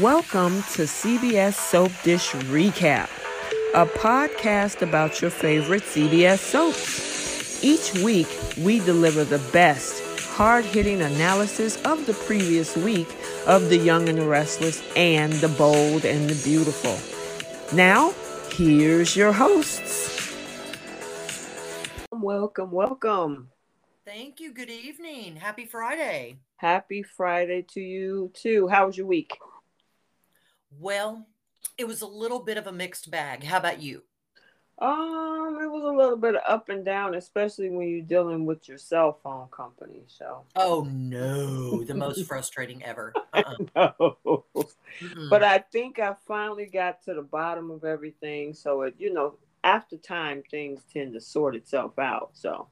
Welcome to CBS Soap Dish Recap, a podcast about your favorite CBS soaps. Each week, we deliver the best, hard hitting analysis of the previous week of The Young and the Restless and The Bold and the Beautiful. Now, here's your hosts. Welcome, welcome. Thank you. Good evening. Happy Friday. Happy Friday to you too. How was your week? Well, it was a little bit of a mixed bag. How about you? Um, it was a little bit up and down, especially when you're dealing with your cell phone company. So. Oh no, the most frustrating ever. Uh-uh. no. Mm-mm. But I think I finally got to the bottom of everything. So it, you know, after time, things tend to sort itself out. So.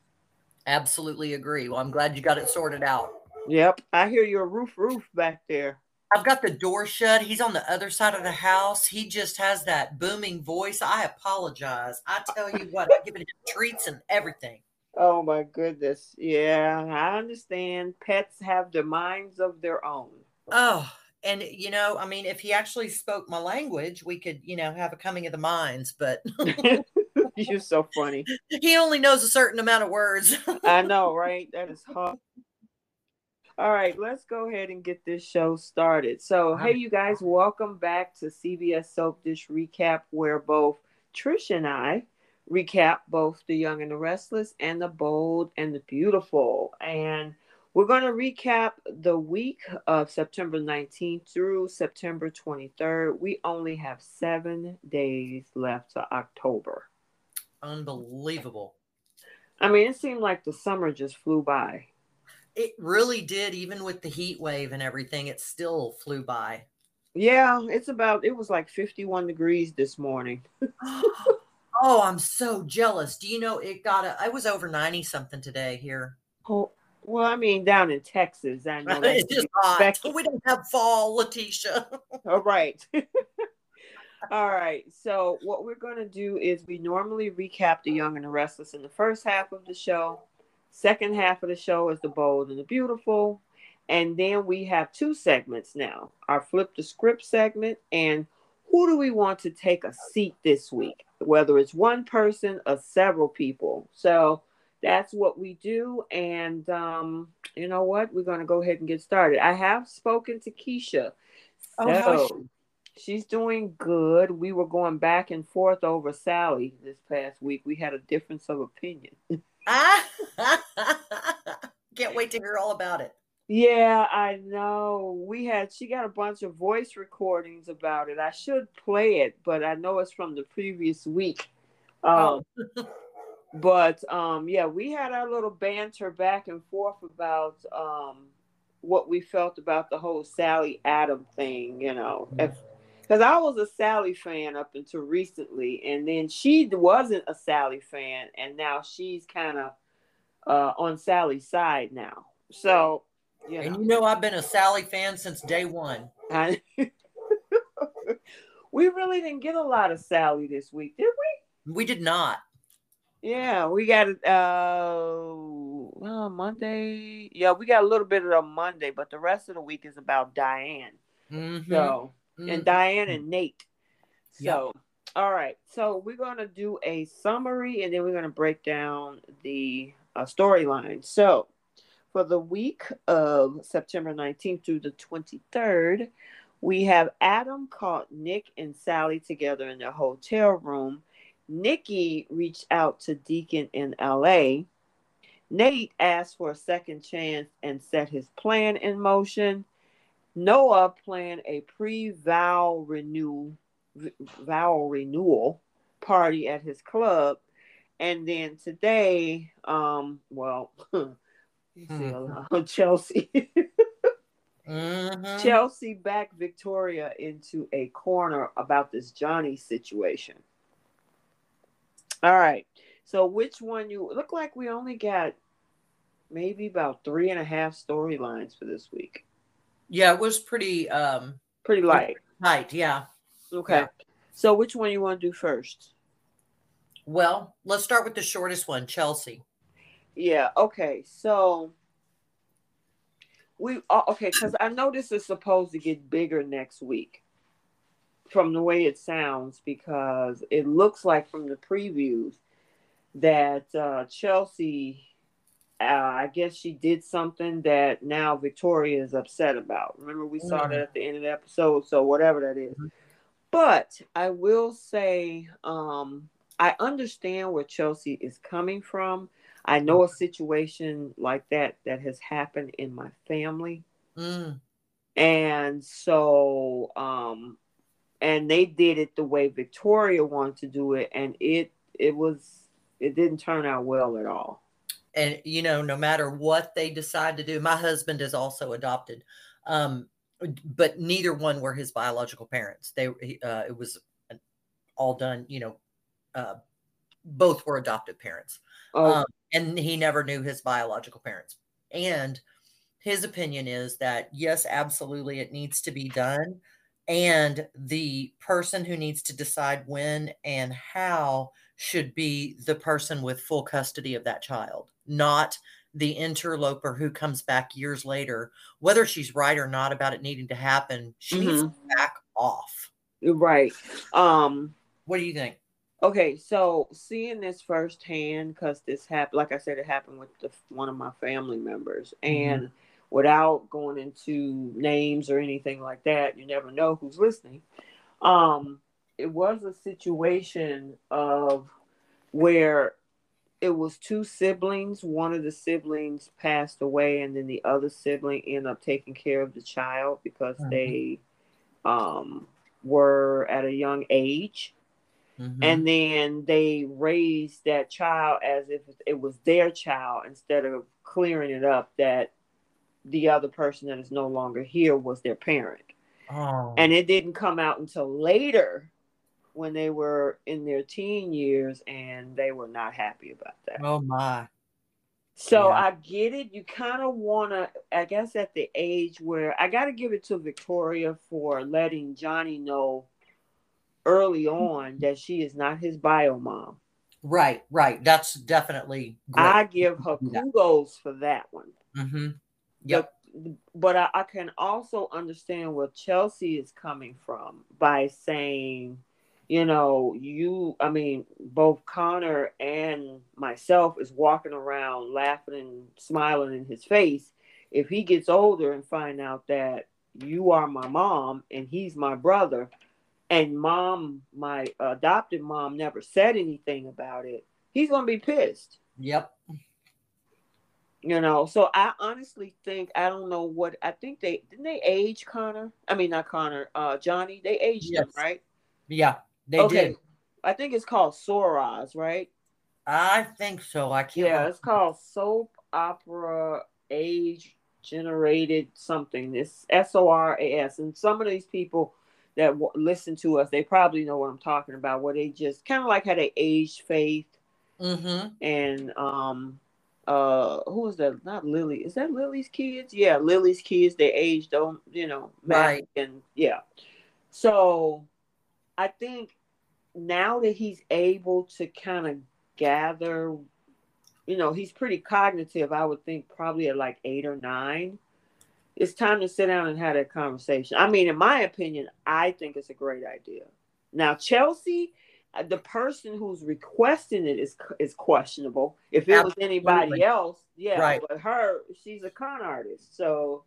Absolutely agree. Well, I'm glad you got it sorted out. Yep, I hear your roof roof back there. I've got the door shut. He's on the other side of the house. He just has that booming voice. I apologize. I tell you what, I'm giving him treats and everything. Oh my goodness. Yeah, I understand. Pets have the minds of their own. Oh, and you know, I mean, if he actually spoke my language, we could, you know, have a coming of the minds, but you're so funny. He only knows a certain amount of words. I know, right? That is hard. All right, let's go ahead and get this show started. So, hey, you guys, welcome back to CBS Soap Dish Recap, where both Trish and I recap both The Young and the Restless and The Bold and the Beautiful. And we're going to recap the week of September 19th through September 23rd. We only have seven days left to October. Unbelievable. I mean, it seemed like the summer just flew by. It really did, even with the heat wave and everything, it still flew by. Yeah, it's about it was like 51 degrees this morning. oh, I'm so jealous. Do you know it got a I was over 90 something today here. Oh, well, I mean down in Texas, I know it's just hot. We don't have fall, Letitia. All oh, right. All right. So what we're going to do is we normally recap the Young and the Restless in the first half of the show. Second half of the show is the bold and the beautiful. And then we have two segments now our flip the script segment and who do we want to take a seat this week, whether it's one person or several people. So that's what we do. And um, you know what? We're going to go ahead and get started. I have spoken to Keisha. Oh, so she's doing good. We were going back and forth over Sally this past week. We had a difference of opinion. Can't wait to hear all about it. Yeah, I know. We had she got a bunch of voice recordings about it. I should play it, but I know it's from the previous week. Um, oh. but um, yeah, we had our little banter back and forth about um, what we felt about the whole Sally Adam thing. You know, if because I was a Sally fan up until recently, and then she wasn't a Sally fan, and now she's kind of uh, on Sally's side now. So, you know. and you know, I've been a Sally fan since day one. I, we really didn't get a lot of Sally this week, did we? We did not. Yeah, we got uh, uh Monday. Yeah, we got a little bit of a Monday, but the rest of the week is about Diane. Mm-hmm. So and Diane and Nate. So, yep. all right. So we're going to do a summary and then we're going to break down the uh, storyline. So, for the week of September 19th through the 23rd, we have Adam caught Nick and Sally together in their hotel room. Nikki reached out to Deacon in LA. Nate asked for a second chance and set his plan in motion. Noah planned a pre-vow renew vow renewal party at his club, and then today, um, well, see, Chelsea. mm-hmm. Chelsea backed Victoria into a corner about this Johnny situation. All right. So which one you look like we only got maybe about three and a half storylines for this week. Yeah, it was pretty um pretty light. Light, yeah. Okay. Yeah. So which one you want to do first? Well, let's start with the shortest one, Chelsea. Yeah, okay. So we uh, okay because I know this is supposed to get bigger next week from the way it sounds because it looks like from the previews that uh, Chelsea, uh, I guess she did something that now Victoria is upset about. Remember, we saw mm-hmm. that at the end of the episode, so whatever that is. Mm-hmm. But I will say, um, I understand where Chelsea is coming from. I know a situation like that that has happened in my family. Mm. And so, um, and they did it the way Victoria wanted to do it, and it it was it didn't turn out well at all. And you know, no matter what they decide to do, my husband is also adopted, um, but neither one were his biological parents. They uh, it was all done, you know, uh, both were adopted parents, oh. um, and he never knew his biological parents. And his opinion is that yes, absolutely, it needs to be done and the person who needs to decide when and how should be the person with full custody of that child, not the interloper who comes back years later. Whether she's right or not about it needing to happen, she mm-hmm. needs to back off. Right. Um, what do you think? Okay, so seeing this firsthand, because this happened, like I said, it happened with the, one of my family members, mm-hmm. and without going into names or anything like that. You never know who's listening. Um, it was a situation of where it was two siblings. One of the siblings passed away, and then the other sibling ended up taking care of the child because mm-hmm. they um, were at a young age. Mm-hmm. And then they raised that child as if it was their child instead of clearing it up that the other person that is no longer here was their parent. Oh. And it didn't come out until later when they were in their teen years and they were not happy about that. Oh my. So yeah. I get it. You kind of want to, I guess, at the age where I got to give it to Victoria for letting Johnny know early on that she is not his bio mom. Right, right. That's definitely. Great. I give her kudos for that one. Mm-hmm. Yep. But, but I, I can also understand where Chelsea is coming from by saying, you know, you, I mean, both Connor and myself is walking around laughing and smiling in his face. If he gets older and find out that you are my mom and he's my brother, and mom, my adopted mom, never said anything about it, he's going to be pissed. Yep. You know, so I honestly think I don't know what I think they didn't they age Connor? I mean not Connor, uh Johnny. They aged yes. him, right? Yeah, they okay. did. I think it's called SORAS, right? I think so. I can't. Yeah, remember. it's called soap opera age generated something. It's S O R A S, and some of these people that w- listen to us, they probably know what I'm talking about. Where they just kind of like how they aged Faith, mm-hmm. and um, uh who is that not lily is that lily's kids yeah lily's kids they age don't you know right and yeah so i think now that he's able to kind of gather you know he's pretty cognitive i would think probably at like eight or nine it's time to sit down and have that conversation i mean in my opinion i think it's a great idea now chelsea uh, the person who's requesting it is is questionable. If it Absolutely. was anybody else, yeah, right. but her, she's a con artist, so.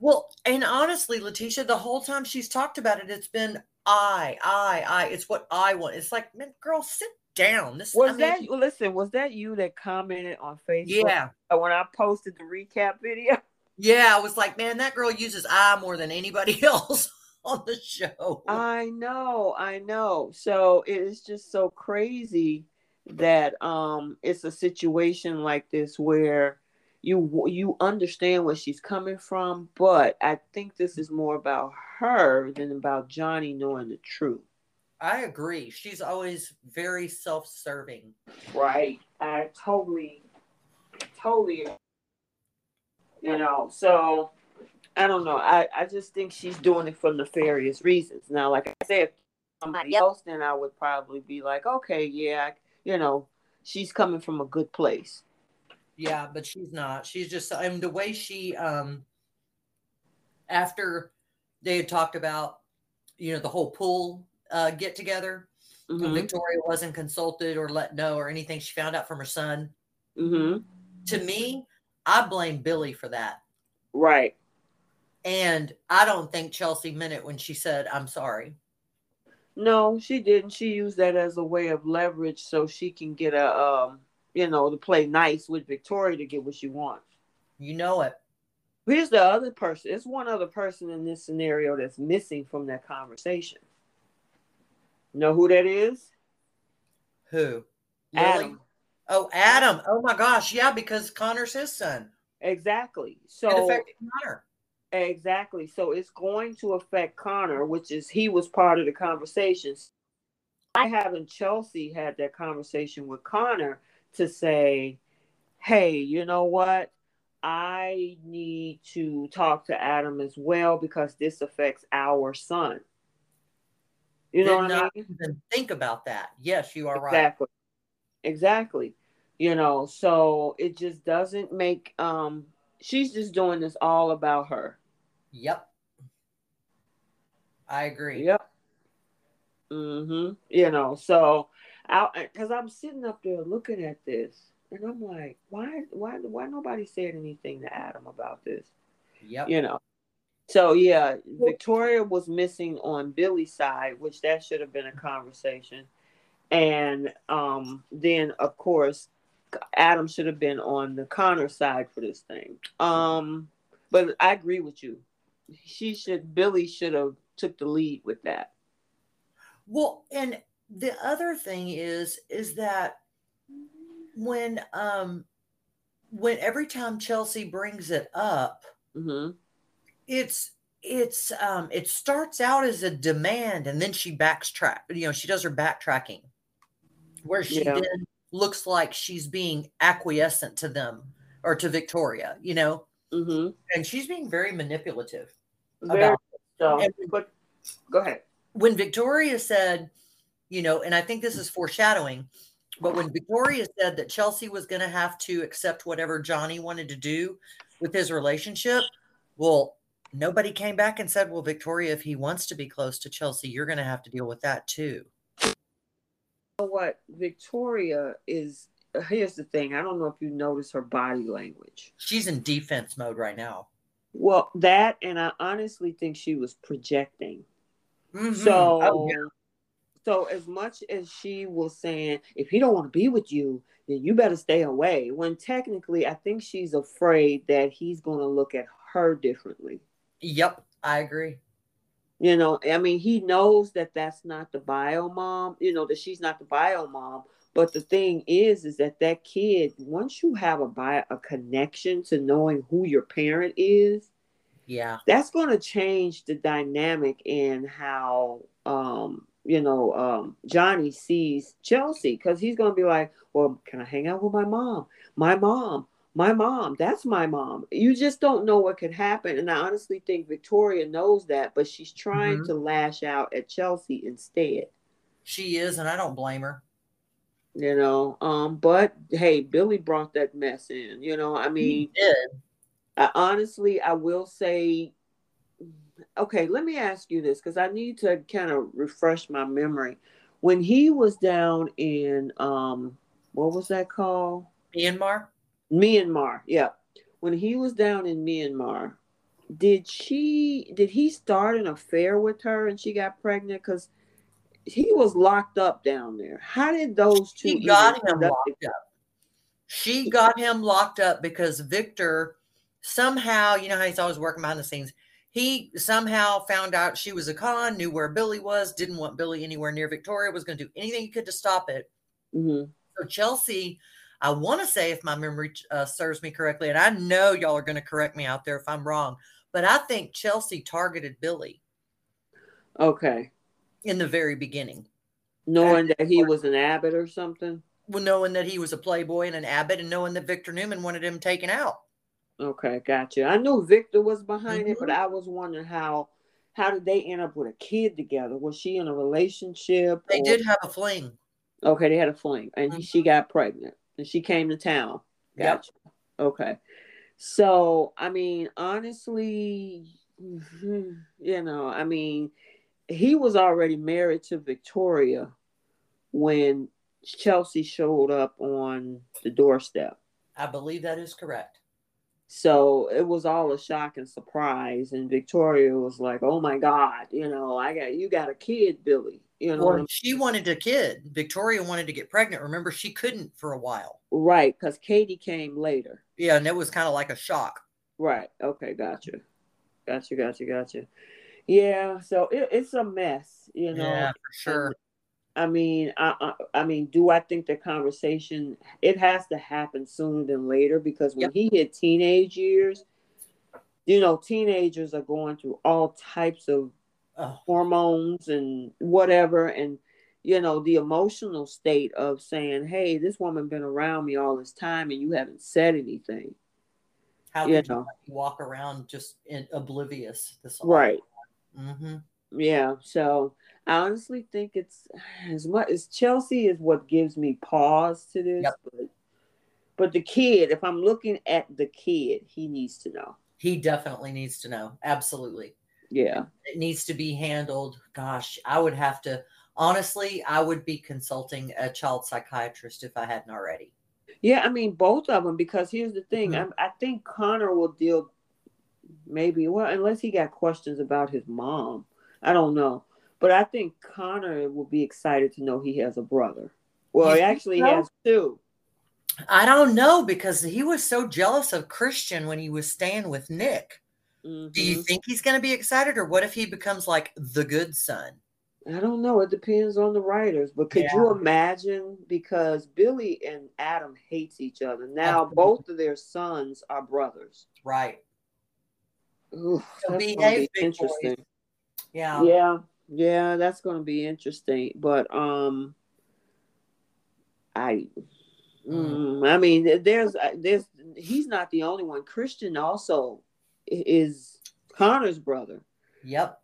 Well, and honestly, Letitia, the whole time she's talked about it, it's been I, I, I. It's what I want. It's like, man, girl, sit down. This was I mean, that. Listen, was that you that commented on Facebook? Yeah, when I posted the recap video. Yeah, I was like, man, that girl uses I more than anybody else on the show. I know, I know. So it is just so crazy that um it's a situation like this where you you understand where she's coming from, but I think this is more about her than about Johnny knowing the truth. I agree. She's always very self-serving. Right. I totally totally you know, so I don't know. I, I just think she's doing it for nefarious reasons. Now, like I said, uh, somebody else, then I would probably be like, okay, yeah, you know, she's coming from a good place. Yeah, but she's not. She's just, I mean, the way she, um, after they had talked about, you know, the whole pool uh, get together. Mm-hmm. Victoria wasn't consulted or let know or anything. She found out from her son. Mm-hmm. To me, I blame Billy for that. Right. And I don't think Chelsea meant it when she said, I'm sorry. No, she didn't. She used that as a way of leverage so she can get a, um, you know, to play nice with Victoria to get what she wants. You know it. Here's the other person. It's one other person in this scenario that's missing from that conversation. Know who that is? Who? Adam. Lily? Oh, Adam. Oh my gosh. Yeah, because Connor's his son. Exactly. So it affected Connor. Exactly. So it's going to affect Connor, which is he was part of the conversations. I haven't Chelsea had that conversation with Connor to say, hey, you know what? I need to talk to Adam as well because this affects our son. You know what I mean? Even think about that. Yes, you are exactly. right. Exactly. Exactly. You know, so it just doesn't make um she's just doing this all about her. Yep. I agree. Yep. Mm-hmm. You know, so because I'm sitting up there looking at this and I'm like, why why why nobody said anything to Adam about this? Yep. You know. So yeah, Victoria was missing on Billy's side, which that should have been a conversation. And um, then of course Adam should have been on the Connor side for this thing. Um, but I agree with you. She should Billy should have took the lead with that. Well, and the other thing is is that when um when every time Chelsea brings it up, mm-hmm it's it's um it starts out as a demand and then she backtrack you know she does her backtracking where she yeah. then looks like she's being acquiescent to them or to victoria you know mm-hmm. and she's being very manipulative very about so, but go ahead when victoria said you know and i think this is foreshadowing but when victoria said that chelsea was going to have to accept whatever johnny wanted to do with his relationship well nobody came back and said, well, Victoria, if he wants to be close to Chelsea, you're going to have to deal with that too. what? Victoria is, here's the thing. I don't know if you notice her body language. She's in defense mode right now. Well, that, and I honestly think she was projecting. Mm-hmm. So, oh, yeah. So as much as she was saying, if he don't want to be with you, then you better stay away. When technically, I think she's afraid that he's going to look at her differently. Yep, I agree. You know, I mean, he knows that that's not the bio mom, you know, that she's not the bio mom. But the thing is, is that that kid, once you have a bio, a connection to knowing who your parent is, yeah, that's going to change the dynamic in how, um, you know, um, Johnny sees Chelsea because he's going to be like, well, can I hang out with my mom? My mom, my mom that's my mom you just don't know what could happen and i honestly think victoria knows that but she's trying mm-hmm. to lash out at chelsea instead she is and i don't blame her you know um but hey billy brought that mess in you know i mean I, honestly i will say okay let me ask you this because i need to kind of refresh my memory when he was down in um what was that called myanmar Myanmar, yeah. When he was down in Myanmar, did she did he start an affair with her and she got pregnant? Because he was locked up down there. How did those two? She got him locked up. She got him locked up because Victor somehow, you know how he's always working behind the scenes. He somehow found out she was a con, knew where Billy was, didn't want Billy anywhere near Victoria, was going to do anything he could to stop it. Mm-hmm. So Chelsea I want to say, if my memory uh, serves me correctly, and I know y'all are going to correct me out there if I'm wrong, but I think Chelsea targeted Billy. Okay. In the very beginning. Knowing that he was an Abbott or something? Well, knowing that he was a playboy and an Abbott, and knowing that Victor Newman wanted him taken out. Okay, gotcha. I knew Victor was behind mm-hmm. it, but mm-hmm. I was wondering how how did they end up with a kid together? Was she in a relationship? They or... did have a fling. Okay, they had a fling, and mm-hmm. she got pregnant and she came to town. Gotcha. Yep. Okay. So, I mean, honestly, you know, I mean, he was already married to Victoria when Chelsea showed up on the doorstep. I believe that is correct. So it was all a shock and surprise. And Victoria was like, Oh my God, you know, I got you got a kid, Billy. You know, well, she wanted a kid. Victoria wanted to get pregnant. Remember, she couldn't for a while. Right, because Katie came later. Yeah, and it was kind of like a shock. Right. Okay, gotcha. Gotcha, gotcha, gotcha. Yeah, so it, it's a mess, you know. Yeah, for sure. I mean, I, I, I mean, do I think the conversation it has to happen sooner than later because when yep. he hit teenage years, you know, teenagers are going through all types of oh. hormones and whatever, and you know, the emotional state of saying, "Hey, this woman been around me all this time, and you haven't said anything." How you know. you walk around just in, oblivious? This right. Mm-hmm. Yeah. So I honestly think it's as much as Chelsea is what gives me pause to this, yep. but but the kid, if I'm looking at the kid, he needs to know. He definitely needs to know. Absolutely. Yeah. It needs to be handled. Gosh, I would have to honestly, I would be consulting a child psychiatrist if I hadn't already. Yeah, I mean both of them because here's the thing. Mm-hmm. I, I think Connor will deal maybe well unless he got questions about his mom. I don't know. But I think Connor will be excited to know he has a brother. Well, he actually so? has two. I don't know because he was so jealous of Christian when he was staying with Nick. Mm-hmm. Do you mm-hmm. think he's going to be excited, or what if he becomes like the good son? I don't know. It depends on the writers. But could yeah. you imagine? Because Billy and Adam hates each other. Now Absolutely. both of their sons are brothers. Right. Ooh, so behave, interesting. Boys. Yeah. Yeah. Yeah, that's going to be interesting. But um, I, mm. I mean, there's uh, there's he's not the only one. Christian also is Connor's brother. Yep,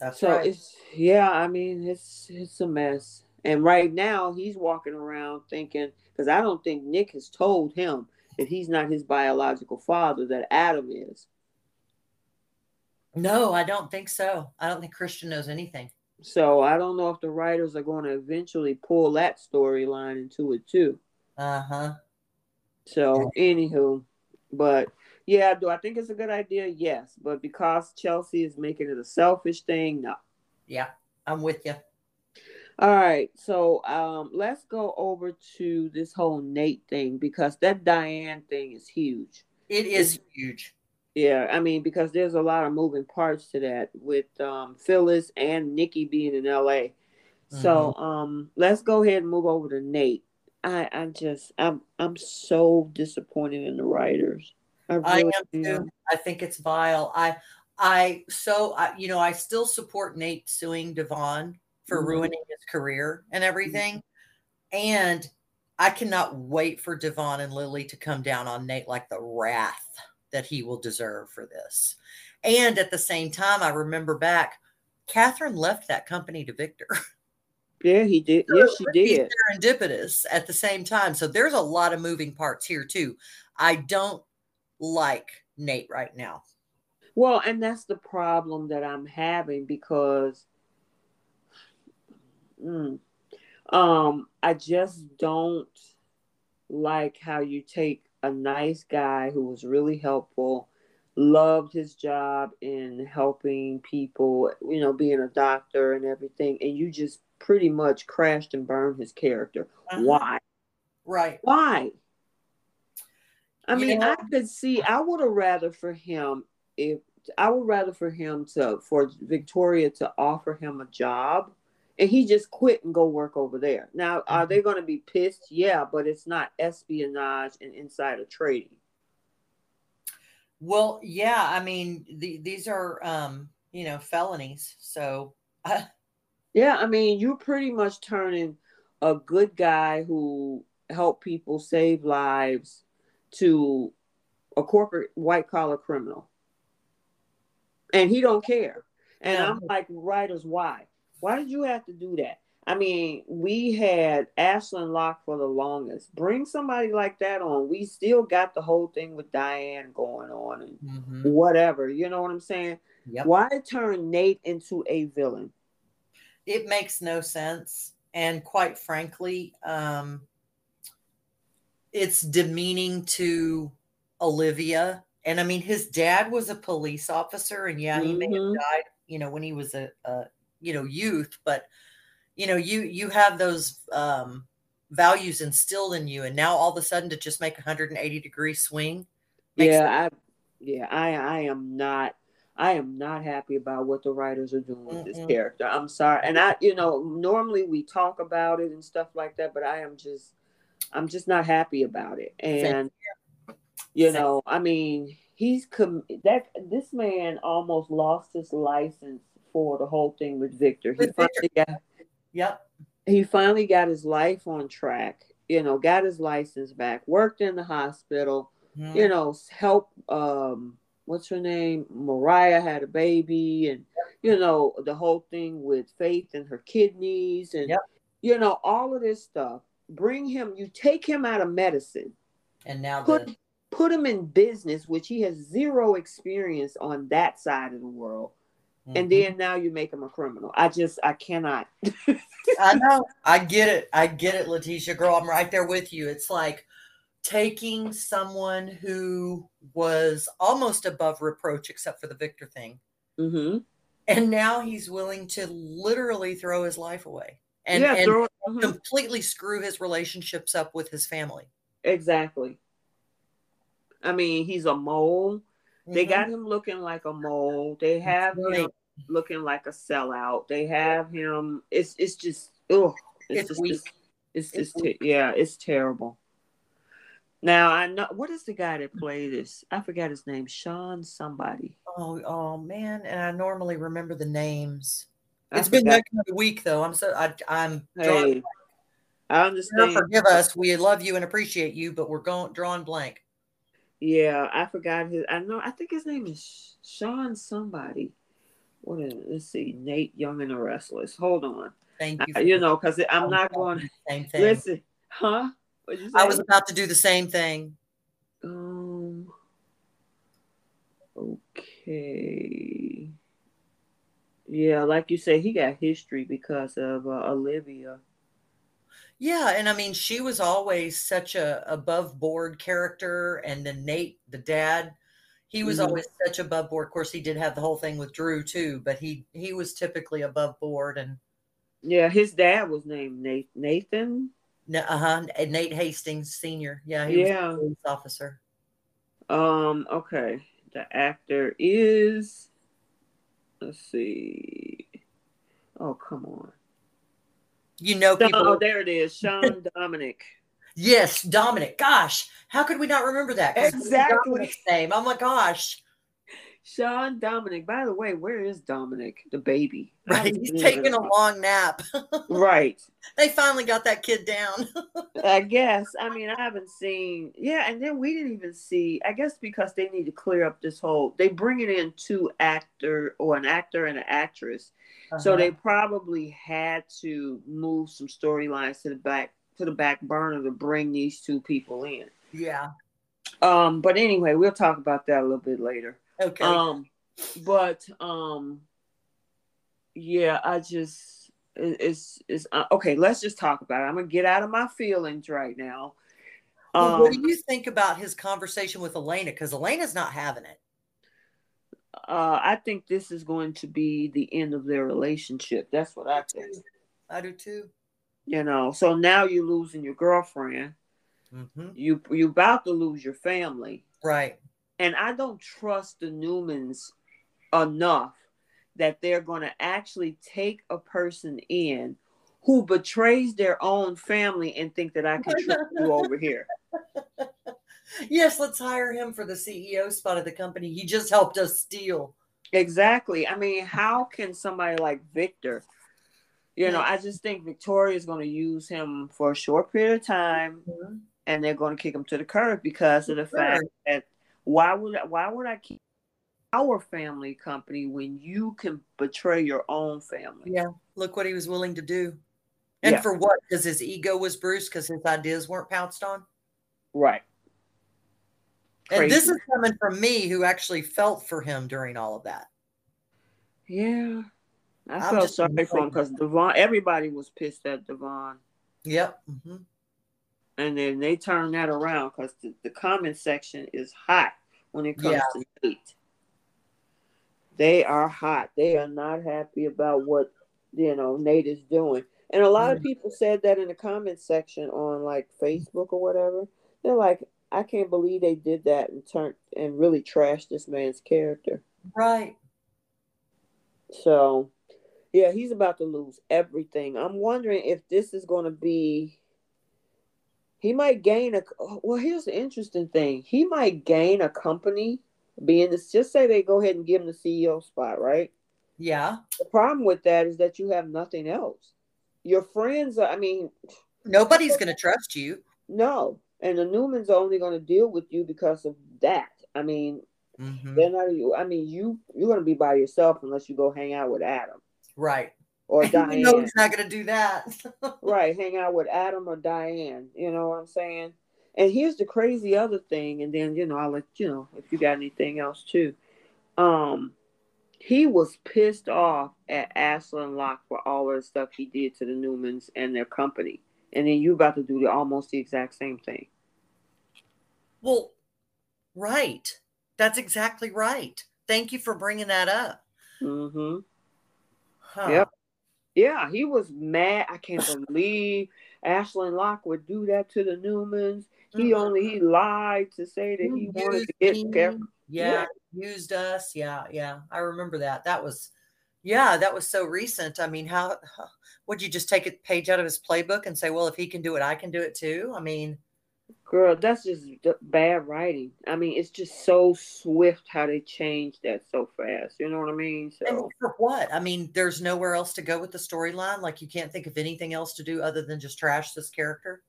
that's so right. it's yeah. I mean, it's it's a mess. And right now, he's walking around thinking because I don't think Nick has told him that he's not his biological father. That Adam is. No, I don't think so. I don't think Christian knows anything. So I don't know if the writers are going to eventually pull that storyline into it too. Uh huh. So, anywho, but yeah, do I think it's a good idea? Yes, but because Chelsea is making it a selfish thing, no. Yeah, I'm with you. All right, so um, let's go over to this whole Nate thing because that Diane thing is huge. It is it's, huge. Yeah, I mean because there's a lot of moving parts to that with um, Phyllis and Nikki being in LA. Mm-hmm. So um, let's go ahead and move over to Nate. I I just I'm I'm so disappointed in the writers. I, really I am too. I think it's vile. I I so I, you know I still support Nate suing Devon for mm-hmm. ruining his career and everything, mm-hmm. and I cannot wait for Devon and Lily to come down on Nate like the wrath that he will deserve for this. And at the same time, I remember back, Catherine left that company to Victor. Yeah, he did. So yes, she did. Serendipitous at the same time. So there's a lot of moving parts here too. I don't like Nate right now. Well, and that's the problem that I'm having because mm, um I just don't like how you take a nice guy who was really helpful, loved his job in helping people, you know, being a doctor and everything, and you just pretty much crashed and burned his character. Uh-huh. Why? Right. Why? I mean, I could see. I would have rather for him if I would rather for him to for Victoria to offer him a job and he just quit and go work over there. Now, are mm-hmm. they going to be pissed? Yeah, but it's not espionage and insider trading. Well, yeah, I mean, the, these are, um, you know, felonies. So, yeah, I mean, you're pretty much turning a good guy who helped people save lives to a corporate white collar criminal, and he don't care. And yeah. I'm like, writers, why? Why did you have to do that? I mean, we had Ashland Locke for the longest. Bring somebody like that on. We still got the whole thing with Diane going on and mm-hmm. whatever. You know what I'm saying? Yep. Why turn Nate into a villain? It makes no sense. And quite frankly, um, it's demeaning to Olivia. And I mean, his dad was a police officer, and yeah, he mm-hmm. may have mm-hmm. died, you know, when he was a, a, you know, youth. But you know, you you have those um, values instilled in you, and now all of a sudden to just make a 180 degree swing. Yeah, I, yeah, I I am not I am not happy about what the writers are doing with this character. I'm sorry. And I, you know, normally we talk about it and stuff like that, but I am just, I'm just not happy about it. And, you know, I mean, he's com- that this man almost lost his license for the whole thing with Victor. He with finally Victor. got, yep. He finally got his life on track. You know, got his license back. Worked in the hospital. Mm-hmm. You know, help um what's her name? Mariah had a baby, and you know the whole thing with Faith and her kidneys, and yep. you know all of this stuff. Bring him. You take him out of medicine, and now put the... put him in business, which he has zero experience on that side of the world. Mm-hmm. And then now you make him a criminal. I just I cannot. I know. I get it. I get it, Letitia. Girl, I'm right there with you. It's like taking someone who was almost above reproach, except for the Victor thing. Mm-hmm. And now he's willing to literally throw his life away and, yeah, and throw, mm-hmm. completely screw his relationships up with his family. Exactly. I mean, he's a mole. Mm-hmm. They got him looking like a mole. They have him looking like a sellout. They have him. It's it's just oh, it's, it's just, weak. It's, it's, it's, yeah, it's terrible. Now I know what is the guy that played this? I forgot his name. Sean somebody. Oh, oh man! And I normally remember the names. It's been that kind of week though. I'm so I, am Hey, I understand. Forgive us. We love you and appreciate you, but we're going drawing blank. Yeah, I forgot his. I know. I think his name is Sean somebody. What is? It? Let's see. Nate Young and the Restless. Hold on. Thank you. I, you know, because I'm not going. Same thing. Listen, huh? I was about to do the same thing. Um. Okay. Yeah, like you say, he got history because of uh, Olivia. Yeah, and I mean, she was always such a above board character, and then Nate, the dad, he was mm-hmm. always such above board. Of course, he did have the whole thing with Drew too, but he he was typically above board and. Yeah, his dad was named Nathan. Uh huh. Nate Hastings Senior. Yeah, he yeah. was a police officer. Um. Okay. The actor is. Let's see. Oh come on. You know people. Oh, there it is. Sean Dominic. Yes, Dominic. Gosh, how could we not remember that? Exactly. Name. Oh my gosh. Sean Dominic. By the way, where is Dominic, the baby? Right, he's taking a long nap. right. They finally got that kid down. I guess. I mean, I haven't seen. Yeah, and then we didn't even see. I guess because they need to clear up this whole. They bring it in two actor or an actor and an actress, uh-huh. so they probably had to move some storylines to the back to the back burner to bring these two people in. Yeah. Um. But anyway, we'll talk about that a little bit later. Okay. Um, but um, yeah, I just it's it's uh, okay. Let's just talk about it. I'm gonna get out of my feelings right now. Well, what do um, you think about his conversation with Elena? Because Elena's not having it. Uh, I think this is going to be the end of their relationship. That's what I think. I do too. You know, so now you're losing your girlfriend. Mm-hmm. You you about to lose your family. Right and I don't trust the Newmans enough that they're going to actually take a person in who betrays their own family and think that I can trust you over here. Yes, let's hire him for the CEO spot of the company. He just helped us steal. Exactly. I mean, how can somebody like Victor, you know, I just think Victoria is going to use him for a short period of time mm-hmm. and they're going to kick him to the curb because of the sure. fact that why would why would I keep our family company when you can betray your own family? Yeah, look what he was willing to do. And yeah. for what? Because his ego was bruised because his ideas weren't pounced on? Right. Crazy. And this is coming from me who actually felt for him during all of that. Yeah. I I'm felt sorry for him because Devon, everybody was pissed at Devon. Yep. Mm-hmm. And then they turn that around because the, the comment section is hot when it comes yeah. to Nate. They are hot. They are not happy about what you know Nate is doing. And a lot mm-hmm. of people said that in the comment section on like Facebook or whatever. They're like, I can't believe they did that and turned and really trashed this man's character. Right. So, yeah, he's about to lose everything. I'm wondering if this is going to be. He might gain a. Well, here's the interesting thing. He might gain a company being this. Just say they go ahead and give him the CEO spot, right? Yeah. The problem with that is that you have nothing else. Your friends, are, I mean, nobody's going to trust you. No, and the Newmans are only going to deal with you because of that. I mean, mm-hmm. they're not. I mean, you you're going to be by yourself unless you go hang out with Adam, right? Or Diane. no, he's not going to do that. right, hang out with Adam or Diane. You know what I'm saying? And here's the crazy other thing, and then you know I'll let you know if you got anything else too. Um, he was pissed off at Ashland Locke for all of the stuff he did to the Newmans and their company and then you about to do the almost the exact same thing. Well, right. That's exactly right. Thank you for bringing that up. Mm-hmm. Huh. Yep. Yeah, he was mad. I can't believe Ashland Locke would do that to the Newmans. He mm-hmm. only he lied to say that he wanted to get. Yeah, yeah, used us. Yeah, yeah. I remember that. That was yeah, that was so recent. I mean, how, how would you just take a page out of his playbook and say, well, if he can do it, I can do it too? I mean, girl, that's just bad writing. I mean, it's just so swift how they change that so fast. You know what I mean? So and for what? I mean, there's nowhere else to go with the storyline. Like you can't think of anything else to do other than just trash this character.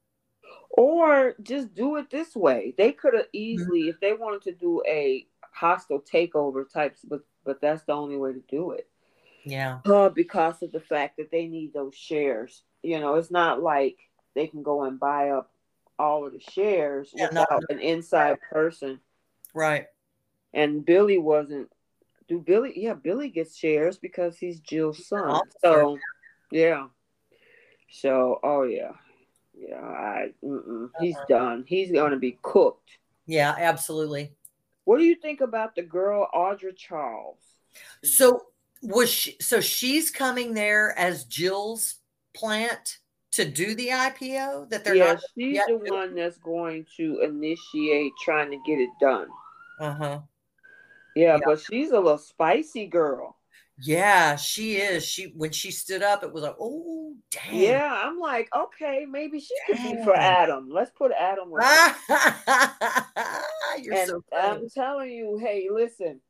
Or just do it this way. They could have easily, mm-hmm. if they wanted to do a hostile takeover types, but but that's the only way to do it. Yeah. Uh, because of the fact that they need those shares. You know, it's not like they can go and buy up all of the shares yeah, without not, an inside person. Right. And Billy wasn't. Do Billy? Yeah, Billy gets shares because he's Jill's son. So, yeah. So, oh yeah, yeah. I, uh-huh. he's done. He's gonna be cooked. Yeah, absolutely. What do you think about the girl Audra Charles? So was she so she's coming there as Jill's plant to do the IPO that they're yeah, not she's the doing? one that's going to initiate trying to get it done. Uh-huh. Yeah, yeah, but she's a little spicy girl. Yeah, she is. She when she stood up, it was like, oh damn. Yeah, I'm like, okay, maybe she damn. could be for Adam. Let's put Adam. You're and so funny. I'm telling you, hey, listen,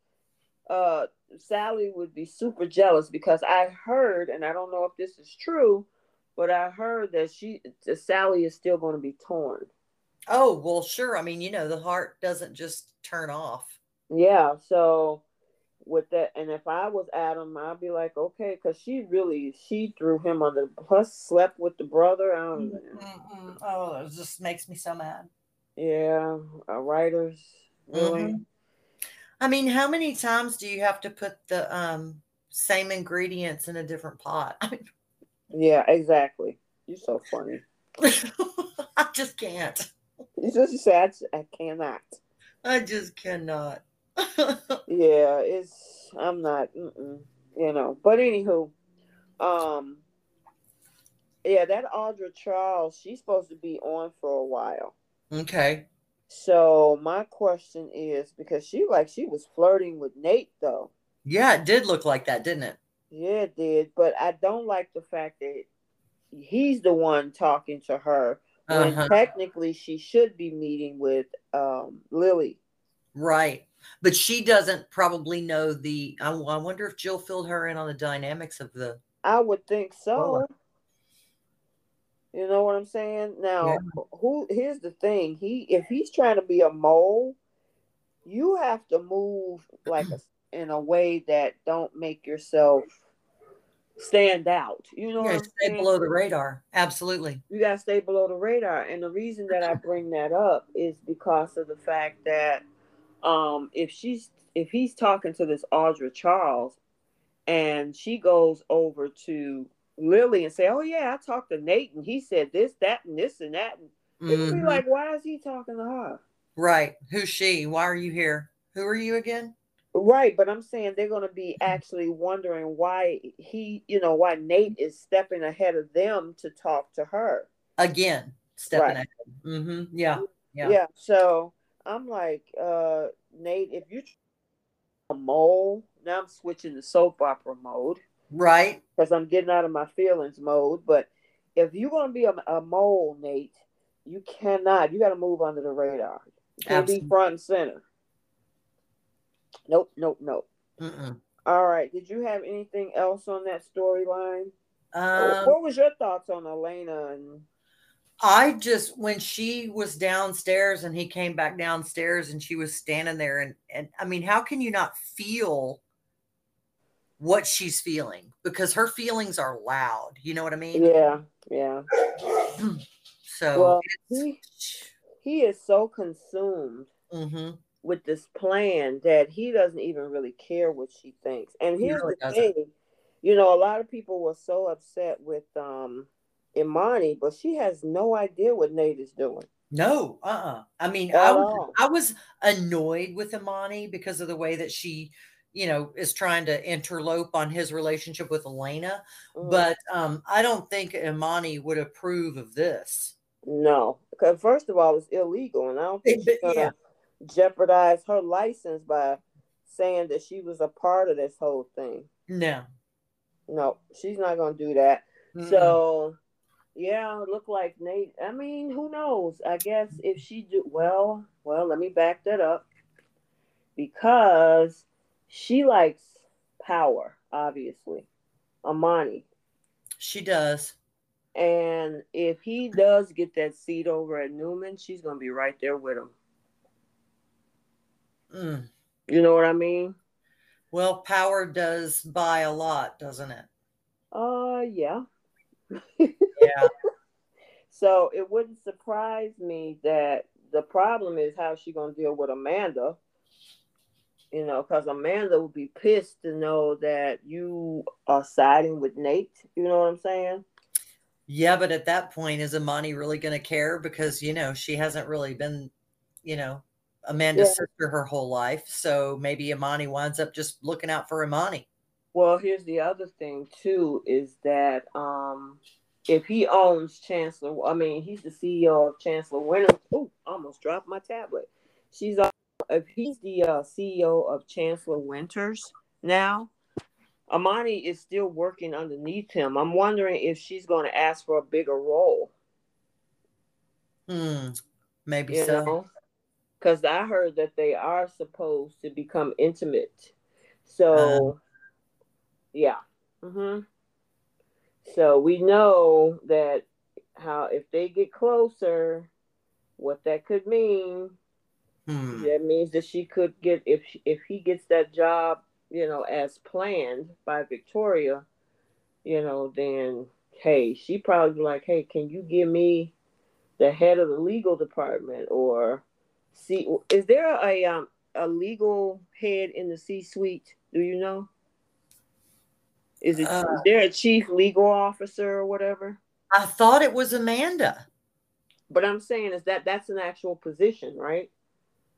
uh, Sally would be super jealous because I heard, and I don't know if this is true, but I heard that she, Sally is still going to be torn. Oh well, sure. I mean, you know, the heart doesn't just turn off. Yeah. So with that, and if I was Adam, I'd be like, okay, because she really she threw him on the plus slept with the brother. I don't know. Oh, it just makes me so mad. Yeah, uh, writers really. Mm-hmm. I mean, how many times do you have to put the um, same ingredients in a different pot? I mean, yeah, exactly. You're so funny. I just can't. You just said I cannot. I just cannot. yeah, it's I'm not, you know. But anywho, um, yeah, that Audra Charles, she's supposed to be on for a while. Okay. So my question is because she like she was flirting with Nate though. Yeah, it did look like that, didn't it? Yeah, it did. But I don't like the fact that he's the one talking to her when uh-huh. technically she should be meeting with um, Lily. Right. But she doesn't probably know the. I, I, wonder if Jill filled her in on the dynamics of the. I would think so. You know what I'm saying? Now, yeah. who? Here's the thing. He, if he's trying to be a mole, you have to move like a, in a way that don't make yourself stand out. You know, you stay saying? below the radar. Absolutely. You gotta stay below the radar. And the reason that I bring that up is because of the fact that um if she's if he's talking to this Audra Charles, and she goes over to Lily and say, "Oh yeah, I talked to Nate and he said this, that, and this and that." And mm-hmm. be like, "Why is he talking to her?" Right. Who's she? Why are you here? Who are you again? Right, but I'm saying they're going to be actually wondering why he, you know, why Nate is stepping ahead of them to talk to her again. Stepping right. ahead. Mm-hmm. Yeah. Yeah. Yeah. So I'm like, uh, Nate, if you a mole, now I'm switching to soap opera mode. Right. Because I'm getting out of my feelings mode. But if you're going to be a, a, mole, Nate, you cannot. You got to move under the radar. You can't Absolutely. be front and center. Nope, nope, nope. All right. Did you have anything else on that storyline? Um, what was your thoughts on Elena and? I just when she was downstairs and he came back downstairs and she was standing there and and I mean, how can you not feel what she's feeling? Because her feelings are loud. You know what I mean? Yeah, yeah. so well, he, he is so consumed mm-hmm with this plan that he doesn't even really care what she thinks. And here's really the doesn't. thing, you know, a lot of people were so upset with um Imani, but she has no idea what Nate is doing. No, uh uh-uh. I mean, At I was, I was annoyed with Imani because of the way that she, you know, is trying to interlope on his relationship with Elena. Mm. But um, I don't think Imani would approve of this. No, because first of all, it's illegal, and I don't think she's gonna yeah jeopardize her license by saying that she was a part of this whole thing. No. No, she's not going to do that. Mm-hmm. So, yeah, look like Nate. I mean, who knows? I guess if she do well, well, let me back that up because she likes power, obviously. Imani. She does. And if he does get that seat over at Newman, she's going to be right there with him. Mm. You know what I mean? Well, power does buy a lot, doesn't it? Uh, yeah. yeah. So it wouldn't surprise me that the problem is how she gonna deal with Amanda. You know, because Amanda would be pissed to know that you are siding with Nate. You know what I'm saying? Yeah, but at that point, is Imani really going to care? Because you know she hasn't really been, you know, Amanda's yeah. sister her whole life. So maybe Imani winds up just looking out for Imani. Well, here's the other thing too is that um, if he owns Chancellor, I mean, he's the CEO of Chancellor Winter. Oh, almost dropped my tablet. She's uh, if he's the uh, CEO of Chancellor Winters now, Imani is still working underneath him. I'm wondering if she's going to ask for a bigger role. Hmm, maybe you so. Know? Because I heard that they are supposed to become intimate. So, uh, yeah. Mm-hmm. So we know that how if they get closer, what that could mean. Hmm. That means that she could get if she, if he gets that job, you know, as planned by Victoria, you know, then hey, she probably like, hey, can you give me the head of the legal department or See, is there a um a legal head in the C suite? Do you know? Is it uh, is there a chief legal officer or whatever? I thought it was Amanda. But I'm saying is that that's an actual position, right?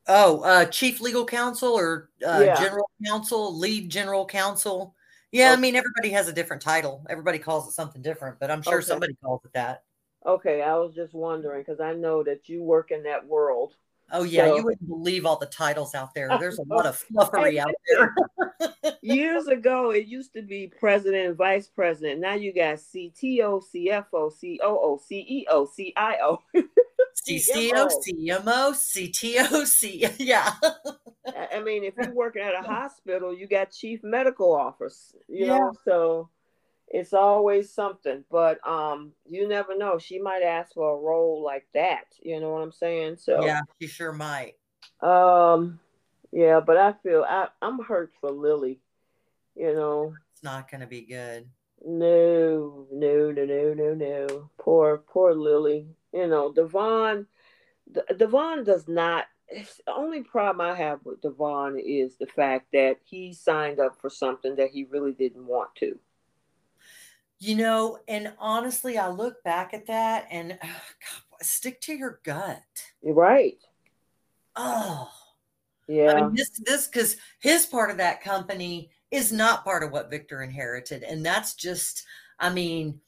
Oh, uh, chief legal counsel or uh, yeah. general counsel, lead general counsel. Yeah, okay. I mean everybody has a different title. Everybody calls it something different, but I'm sure okay. somebody calls it that. Okay, I was just wondering because I know that you work in that world. Oh yeah, so, you wouldn't believe all the titles out there. There's a lot of fluffery out there. Years ago, it used to be president and vice president. Now you got CTO, CFO, COO, CEO, CIO. CCO, CMO, CTO, C. Yeah. I mean, if you're working at a hospital, you got chief medical officer. You yeah. know, so it's always something but um you never know she might ask for a role like that you know what i'm saying? So yeah she sure might. Um yeah but i feel I, i'm hurt for lily you know? It's not gonna be good. No no no no no no. Poor poor lily. You know devon devon does not the only problem I have with Devon is the fact that he signed up for something that he really didn't want to. You know, and honestly, I look back at that and oh, God, stick to your gut. You're right. Oh, yeah. I mean, this this because his part of that company is not part of what Victor inherited, and that's just, I mean,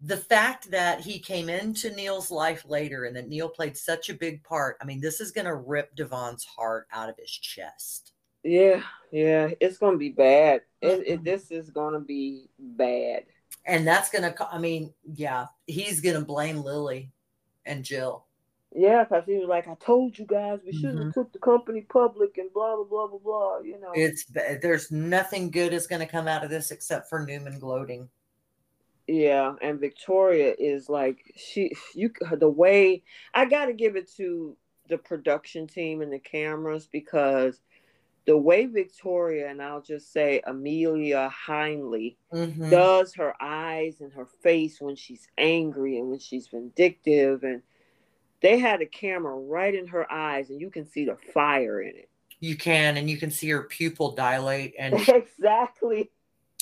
the fact that he came into Neil's life later and that Neil played such a big part. I mean, this is going to rip Devon's heart out of his chest. Yeah, yeah, it's going to be bad. It, it, this is going to be bad and that's gonna i mean yeah he's gonna blame lily and jill. Yeah because he was like i told you guys we shouldn't mm-hmm. have took the company public and blah blah blah blah blah you know. It's there's nothing good is going to come out of this except for newman gloating. Yeah and victoria is like she you the way i gotta give it to the production team and the cameras because the way Victoria and I'll just say Amelia Heinle mm-hmm. does her eyes and her face when she's angry and when she's vindictive and they had a camera right in her eyes and you can see the fire in it. You can and you can see her pupil dilate and exactly.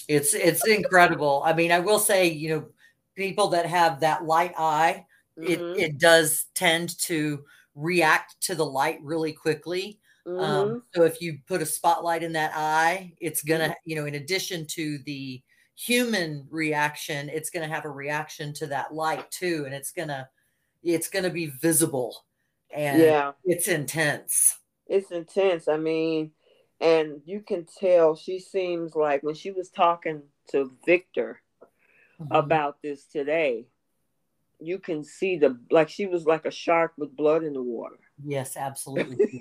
It's it's incredible. I mean, I will say, you know, people that have that light eye, mm-hmm. it it does tend to react to the light really quickly mm-hmm. Um, so if you put a spotlight in that eye, it's gonna, mm-hmm. you know, in addition to the human reaction, it's gonna have a reaction to that light too, and it's gonna, it's gonna be visible, and yeah, it's intense. It's intense. I mean, and you can tell she seems like when she was talking to Victor mm-hmm. about this today, you can see the like she was like a shark with blood in the water. Yes, absolutely.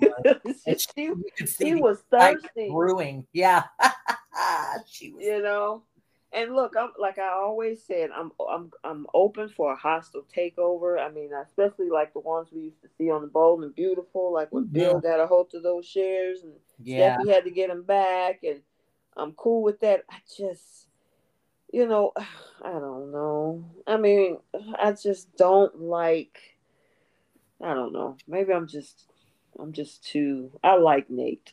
she, she, she was thirsty. Brewing. Yeah. she was. You know, and look, I'm like I always said, I'm I'm I'm open for a hostile takeover. I mean, especially like the ones we used to see on the Bold and Beautiful, like when mm, Bill got a hold of those shares and yeah. Steffy had to get them back, and I'm cool with that. I just, you know, I don't know. I mean, I just don't like I don't know. Maybe I'm just I'm just too I like Nate.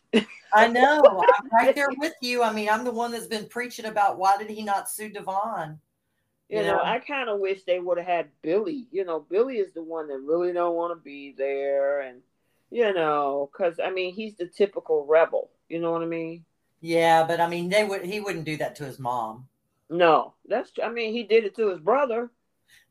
I know. I'm right there with you. I mean, I'm the one that's been preaching about why did he not sue Devon? You, you know, know, I kind of wish they would have had Billy. You know, Billy is the one that really don't want to be there, and you know, because I mean, he's the typical rebel. You know what I mean? Yeah, but I mean, they would he wouldn't do that to his mom. No, that's. I mean, he did it to his brother.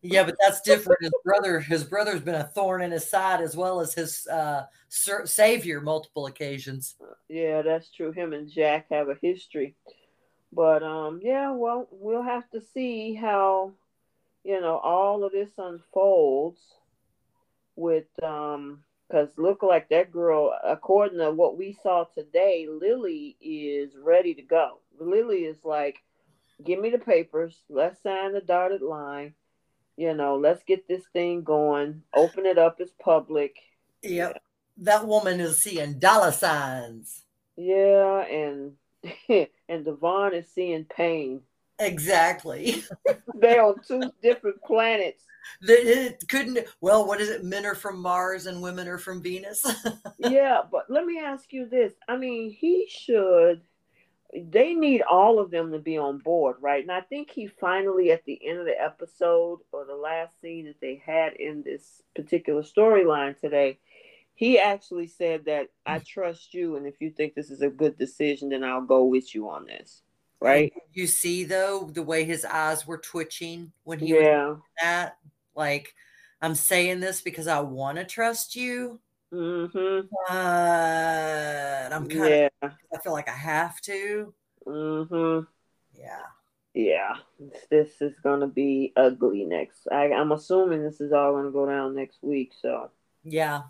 Yeah, but that's different. His brother, his brother's been a thorn in his side as well as his uh, savior multiple occasions. Yeah, that's true. Him and Jack have a history, but um, yeah, well, we'll have to see how you know all of this unfolds with um, because look like that girl, according to what we saw today, Lily is ready to go. Lily is like, give me the papers, let's sign the dotted line you know, let's get this thing going, open it up as public. Yep. Yeah. That woman is seeing dollar signs. Yeah, and and Devon is seeing pain. Exactly. They're on two different planets. It couldn't well, what is it? Men are from Mars and women are from Venus. yeah, but let me ask you this. I mean, he should they need all of them to be on board, right? And I think he finally, at the end of the episode or the last scene that they had in this particular storyline today, he actually said that I mm. trust you, and if you think this is a good decision, then I'll go with you on this. Right? You see, though, the way his eyes were twitching when he yeah. was that. Like, I'm saying this because I want to trust you, Mm-hmm. But I'm kind yeah. of, I feel like I have to. Mm-hmm. Yeah. Yeah. This is going to be ugly next. I, I'm assuming this is all going to go down next week. So, yeah.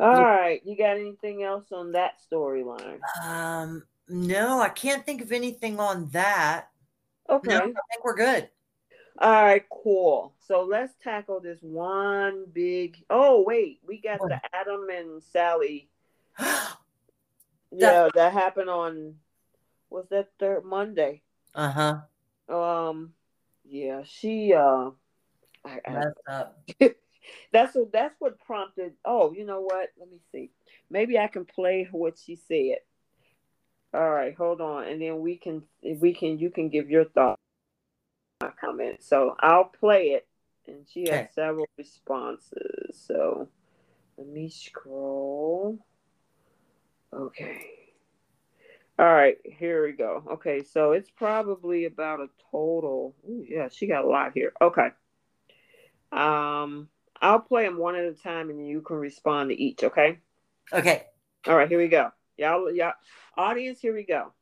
All yeah. right. You got anything else on that storyline? Um, no, I can't think of anything on that. Okay. No, I think we're good. All right, cool. So let's tackle this one big. Oh wait, we got the Adam and Sally. yeah, that happened on. Was that third Monday? Uh huh. Um, yeah, she uh, I, I, that's what that's what prompted. Oh, you know what? Let me see. Maybe I can play what she said. All right, hold on, and then we can we can you can give your thought comment. So I'll play it, and she has several responses. So let me scroll. Okay. All right, here we go. Okay, so it's probably about a total. Ooh, yeah, she got a lot here. Okay. Um, I'll play them one at a time, and you can respond to each. Okay. Okay. All right, here we go. Y'all, y'all, audience, here we go.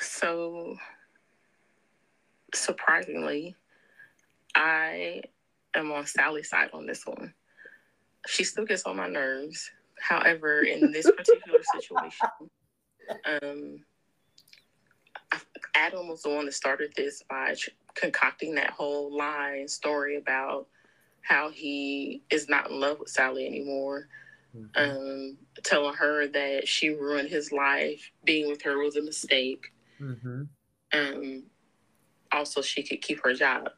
So, surprisingly, I am on Sally's side on this one. She still gets on my nerves. However, in this particular situation, um, Adam was the one that started this by concocting that whole lie and story about how he is not in love with Sally anymore. Mm-hmm. Um, telling her that she ruined his life, being with her was a mistake. Mm-hmm. Um, also, she could keep her job.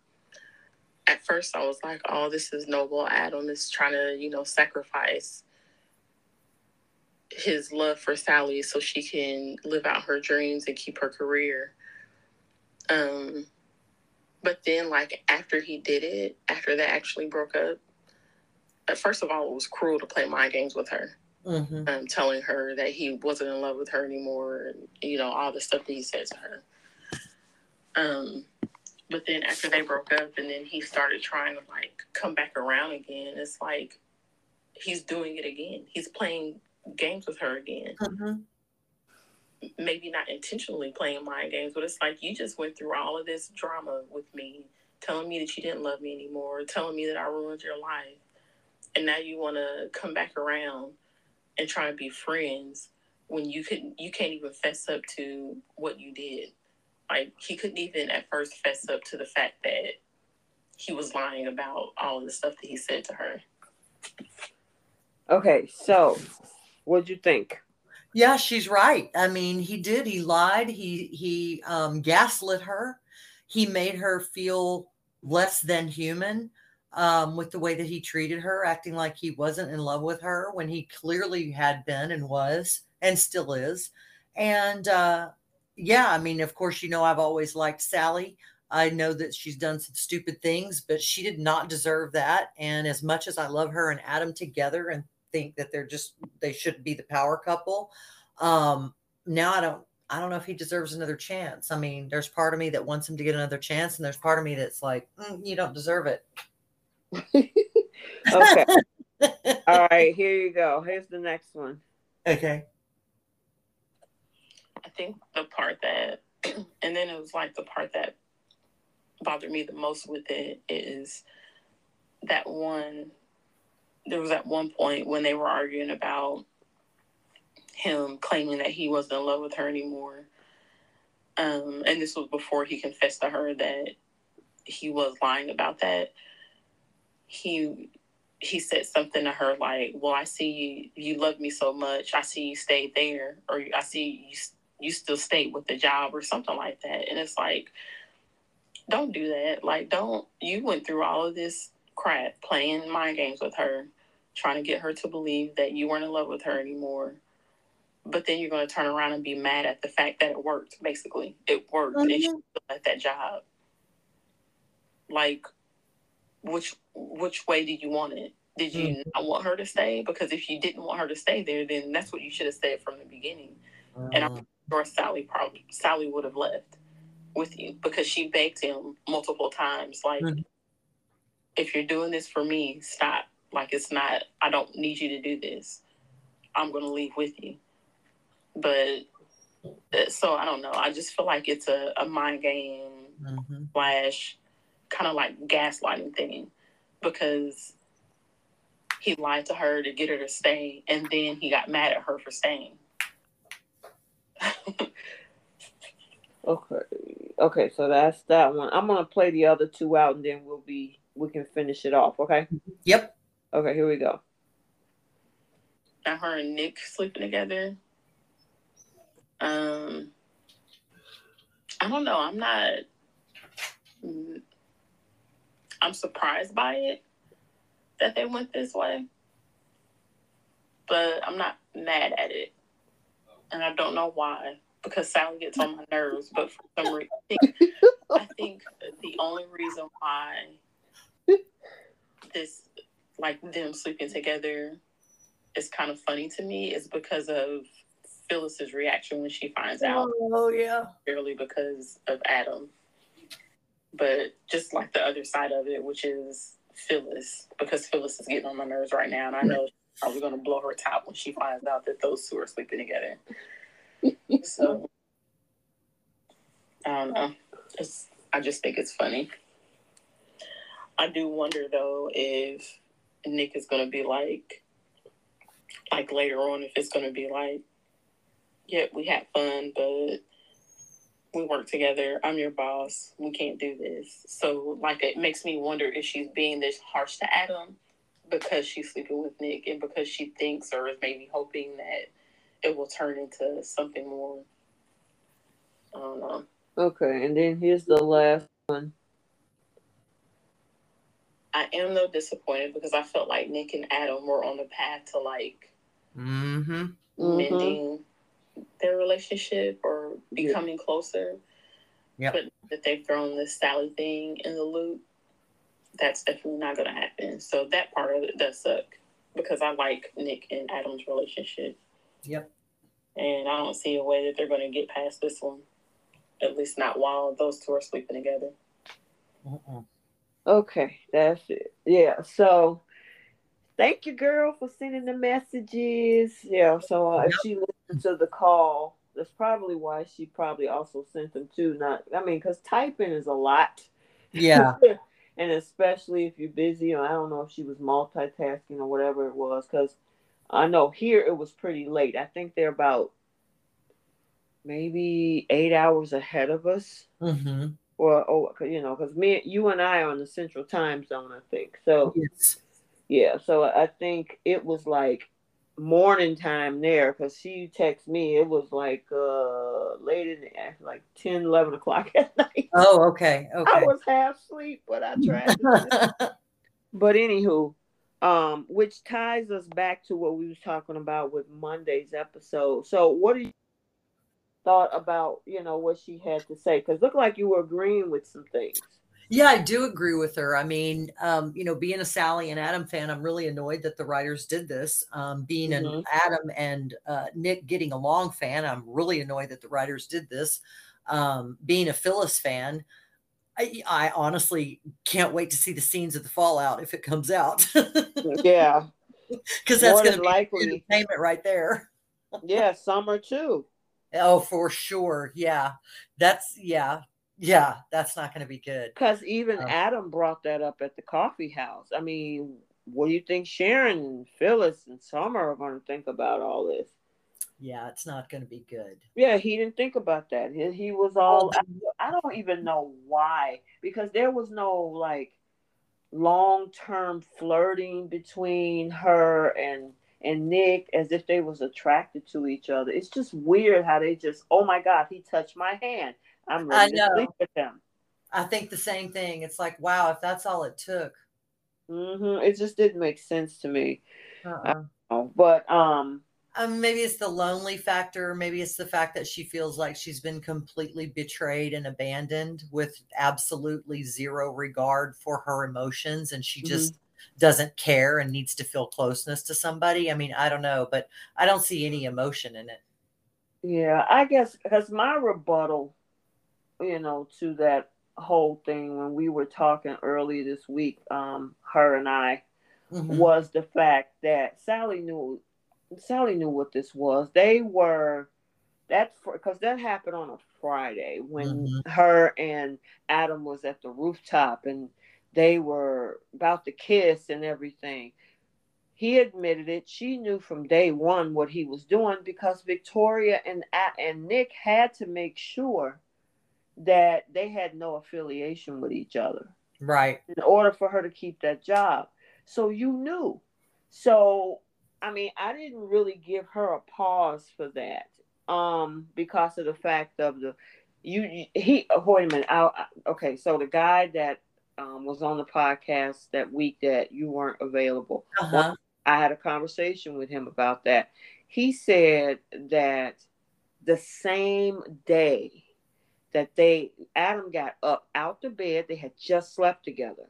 At first, I was like, "Oh, this is noble. Adam is trying to, you know, sacrifice his love for Sally so she can live out her dreams and keep her career." Um, but then, like after he did it, after they actually broke up, uh, first of all, it was cruel to play mind games with her, mm-hmm. um, telling her that he wasn't in love with her anymore, and you know all the stuff that he said to her. Um, but then after they broke up, and then he started trying to like come back around again. It's like he's doing it again. He's playing games with her again. Mm-hmm maybe not intentionally playing mind games, but it's like you just went through all of this drama with me, telling me that you didn't love me anymore, telling me that I ruined your life. And now you want to come back around and try and be friends when you couldn't you can't even fess up to what you did. Like he couldn't even at first fess up to the fact that he was lying about all the stuff that he said to her. Okay, so what'd you think? Yeah, she's right. I mean, he did. He lied. He he um, gaslit her. He made her feel less than human um, with the way that he treated her, acting like he wasn't in love with her when he clearly had been and was and still is. And uh, yeah, I mean, of course, you know, I've always liked Sally. I know that she's done some stupid things, but she did not deserve that. And as much as I love her and Adam together and think that they're just they should be the power couple. Um, now I don't I don't know if he deserves another chance. I mean, there's part of me that wants him to get another chance, and there's part of me that's like, mm, you don't deserve it. okay. All right, here you go. Here's the next one. Okay. I think the part that, and then it was like the part that bothered me the most with it is that one there was at one point when they were arguing about him claiming that he wasn't in love with her anymore. Um, and this was before he confessed to her that he was lying about that. He he said something to her like, "Well, I see you. You love me so much. I see you stayed there, or I see you you still stayed with the job, or something like that." And it's like, don't do that. Like, don't. You went through all of this crap playing mind games with her, trying to get her to believe that you weren't in love with her anymore. But then you're going to turn around and be mad at the fact that it worked. Basically, it worked, mm-hmm. and she at that job. Like, which which way did you want it? Did you mm-hmm. not want her to stay? Because if you didn't want her to stay there, then that's what you should have said from the beginning. Mm-hmm. And I'm sure Sally probably Sally would have left with you because she begged him multiple times, like, mm-hmm. if you're doing this for me, stop. Like it's not. I don't need you to do this. I'm going to leave with you. But uh, so I don't know. I just feel like it's a, a mind game mm-hmm. slash kind of like gaslighting thing because he lied to her to get her to stay, and then he got mad at her for staying. Okay. Okay, so that's that one. I'm gonna play the other two out, and then we'll be we can finish it off. Okay. Yep. Okay, here we go. And her and Nick sleeping together. Um, I don't know. I'm not. I'm surprised by it that they went this way, but I'm not mad at it, and I don't know why because Sally gets on my nerves. But for some reason, I think, I think the only reason why this, like them sleeping together, is kind of funny to me is because of Phyllis's reaction when she finds out. Oh yeah, purely because of Adam. But just like the other side of it, which is Phyllis, because Phyllis is getting on my nerves right now, and I know probably going to blow her top when she finds out that those two are sleeping together. so I don't know. It's, I just think it's funny. I do wonder though if Nick is going to be like, like later on, if it's going to be like, yeah, we had fun, but we work together. I'm your boss. We can't do this. So, like, it makes me wonder if she's being this harsh to Adam because she's sleeping with Nick and because she thinks or is maybe hoping that it will turn into something more. I don't know. Okay, and then here's the last one. I am though disappointed because I felt like Nick and Adam were on the path to like mm-hmm. mending their relationship or becoming yeah. closer. Yeah. But that they've thrown this Sally thing in the loop, that's definitely not going to happen. So that part of it does suck because I like Nick and Adam's relationship. Yep. And I don't see a way that they're going to get past this one. At least not while those two are sleeping together. Uh-uh. Okay, that's it. Yeah. So thank you, girl, for sending the messages. Yeah. So uh, if she listened to the call, that's probably why she probably also sent them too. Not, I mean, because typing is a lot. Yeah. and especially if you're busy, or I don't know if she was multitasking or whatever it was, because I know here it was pretty late. I think they're about maybe eight hours ahead of us. Mm-hmm. Or, oh, you know, because me, you and I are on the central time zone, I think. So, yes. yeah. So I think it was like morning time there because she texted me. It was like uh late in the like 10, 11 o'clock at night. Oh, okay. Okay. I was half asleep, but I tried. but anywho, um, which ties us back to what we was talking about with Monday's episode. So, what do you thought about you know what she had to say? Because looked like you were agreeing with some things. Yeah, I do agree with her. I mean, um, you know, being a Sally and Adam fan, I'm really annoyed that the writers did this. Um, being mm-hmm. an Adam and uh, Nick getting along fan, I'm really annoyed that the writers did this. Um, being a Phyllis fan, I, I honestly can't wait to see the scenes of the fallout if it comes out. yeah, because that's going to be likely entertainment right there. yeah, summer too. Oh, for sure. Yeah, that's yeah, yeah. That's not going to be good. Because even um, Adam brought that up at the coffee house. I mean, what do you think Sharon and Phyllis and Summer are going to think about all this? yeah, it's not going to be good. Yeah, he didn't think about that. He, he was all, I, I don't even know why, because there was no like long term flirting between her and and Nick as if they was attracted to each other. It's just weird how they just, oh my God, he touched my hand. I'm ready to sleep with him. I think the same thing. It's like, wow, if that's all it took. Mm-hmm. It just didn't make sense to me. Uh-uh. But um, um, maybe it's the lonely factor. Maybe it's the fact that she feels like she's been completely betrayed and abandoned with absolutely zero regard for her emotions. And she just mm-hmm. doesn't care and needs to feel closeness to somebody. I mean, I don't know, but I don't see any emotion in it. Yeah, I guess because my rebuttal, you know, to that whole thing when we were talking early this week, um, her and I, mm-hmm. was the fact that Sally knew Sally knew what this was. They were that because that happened on a Friday when mm-hmm. her and Adam was at the rooftop and they were about to kiss and everything. He admitted it. She knew from day one what he was doing because Victoria and and Nick had to make sure that they had no affiliation with each other. Right. In order for her to keep that job. So you knew. So I mean, I didn't really give her a pause for that, um, because of the fact of the you he. Oh, wait a minute. I, okay, so the guy that um, was on the podcast that week that you weren't available. Uh-huh. I had a conversation with him about that. He said that the same day that they Adam got up out the bed, they had just slept together.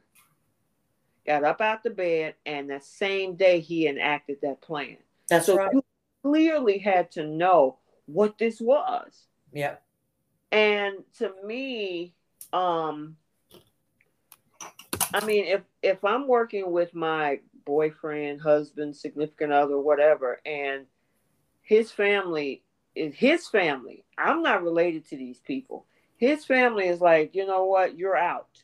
Got up out the bed, and that same day he enacted that plan. That's so right. You clearly had to know what this was. Yeah. And to me, um, I mean, if if I'm working with my boyfriend, husband, significant other, whatever, and his family is his family. I'm not related to these people. His family is like, you know what, you're out.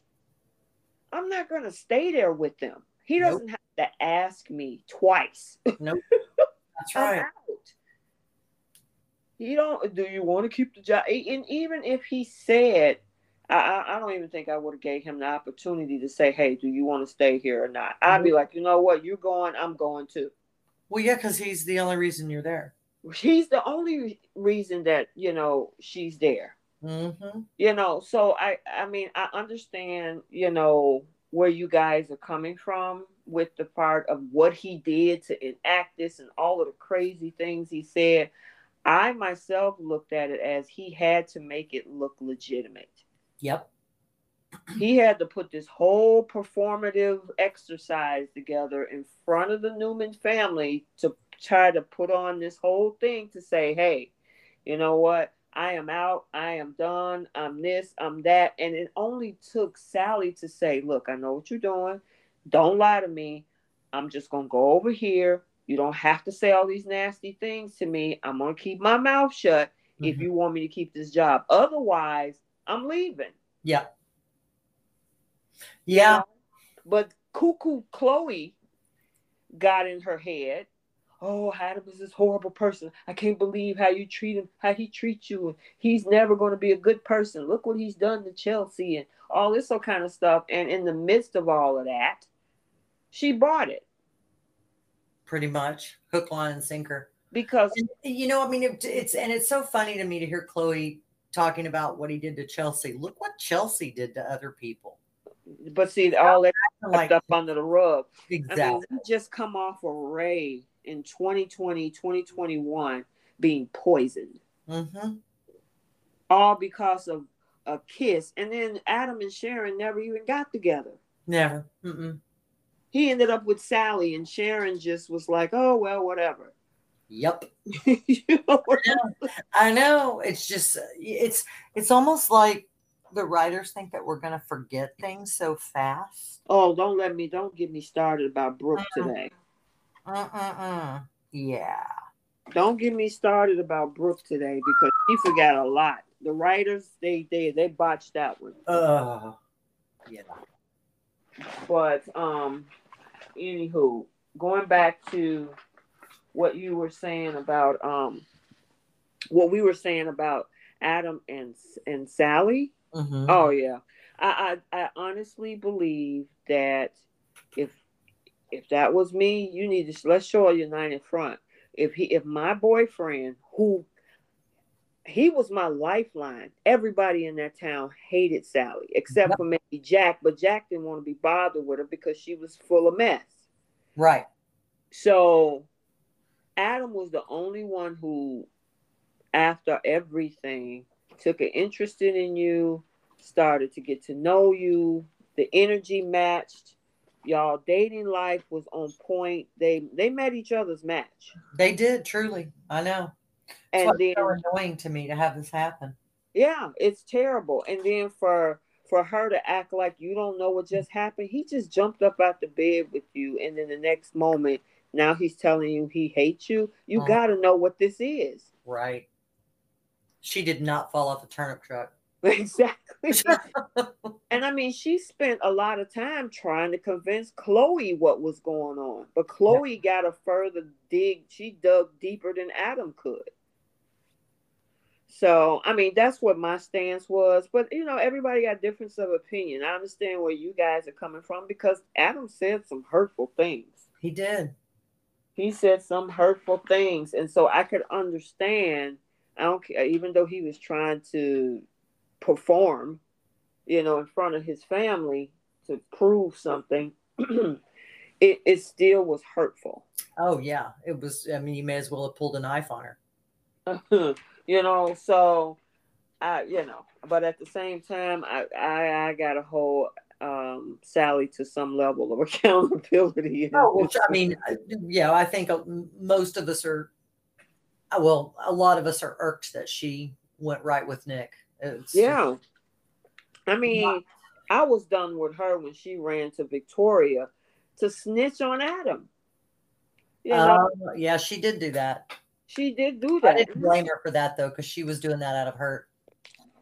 I'm not gonna stay there with them. He doesn't nope. have to ask me twice. Nope. That's right. You don't. Do you want to keep the job? And even if he said, I, I don't even think I would have gave him the opportunity to say, "Hey, do you want to stay here or not?" I'd be like, you know what, you're going, I'm going too. Well, yeah, because he's the only reason you're there. He's the only reason that you know she's there. Mm-hmm. You know, so I, I mean, I understand, you know, where you guys are coming from with the part of what he did to enact this and all of the crazy things he said. I myself looked at it as he had to make it look legitimate. Yep. He had to put this whole performative exercise together in front of the Newman family to try to put on this whole thing to say, hey, you know what? I am out. I am done. I'm this, I'm that. And it only took Sally to say, look, I know what you're doing. Don't lie to me. I'm just going to go over here. You don't have to say all these nasty things to me. I'm going to keep my mouth shut mm-hmm. if you want me to keep this job. Otherwise, I'm leaving. Yeah. Yeah. You know? But Cuckoo Chloe got in her head. Oh, Adam is this horrible person. I can't believe how you treat him, how he treats you. He's never going to be a good person. Look what he's done to Chelsea and all this sort kind of stuff. And in the midst of all of that, she bought it. Pretty much hook, line, and sinker. Because and, you know, I mean, it, it's and it's so funny to me to hear Chloe talking about what he did to Chelsea. Look what Chelsea did to other people. But see, all that like, up under the rug. Exactly. I mean, just come off a Ray in 2020, 2021 being poisoned. Mm-hmm. All because of a kiss. And then Adam and Sharon never even got together. Never. Mm-mm. He ended up with Sally, and Sharon just was like, oh, well, whatever. Yep. you know I, know. I know. It's just it's it's almost like the writers think that we're gonna forget things so fast. Oh, don't let me don't get me started about Brooke uh, today. Uh-uh-uh. Yeah. Don't get me started about Brooke today because she forgot a lot. The writers they they they botched that one. Uh yeah. But um anywho, going back to what you were saying about um what we were saying about Adam and and Sally. Mm-hmm. Oh yeah, I, I I honestly believe that if that was me, you need to let's show a united front. If he if my boyfriend who he was my lifeline. Everybody in that town hated Sally, except yep. for maybe Jack, but Jack didn't want to be bothered with her because she was full of mess. Right. So Adam was the only one who, after everything, took an interest in you, started to get to know you. The energy matched. Y'all dating life was on point. They they met each other's match. They did truly. I know. And then so annoying to me to have this happen. Yeah, it's terrible. And then for for her to act like you don't know what just happened, he just jumped up out the bed with you, and then the next moment now he's telling you he hates you. You uh-huh. got to know what this is. Right. She did not fall off the turnip truck. Exactly. and I mean, she spent a lot of time trying to convince Chloe what was going on, but Chloe yeah. got a further dig. She dug deeper than Adam could. So, I mean, that's what my stance was. But, you know, everybody got difference of opinion. I understand where you guys are coming from because Adam said some hurtful things. He did he said some hurtful things and so i could understand i don't care even though he was trying to perform you know in front of his family to prove something, it it still was hurtful. Oh yeah, it was. I mean, you may as well have pulled a knife on her. you know, so I, you know, but at the same time, I I, I got to hold um, Sally to some level of accountability. Oh, well, I mean, yeah, I think uh, most of us are. Uh, well, a lot of us are irked that she went right with Nick. It's, yeah, I mean, I was done with her when she ran to Victoria to snitch on Adam. You know? uh, yeah, she did do that. She did do that. I didn't blame her for that though, because she was doing that out of hurt.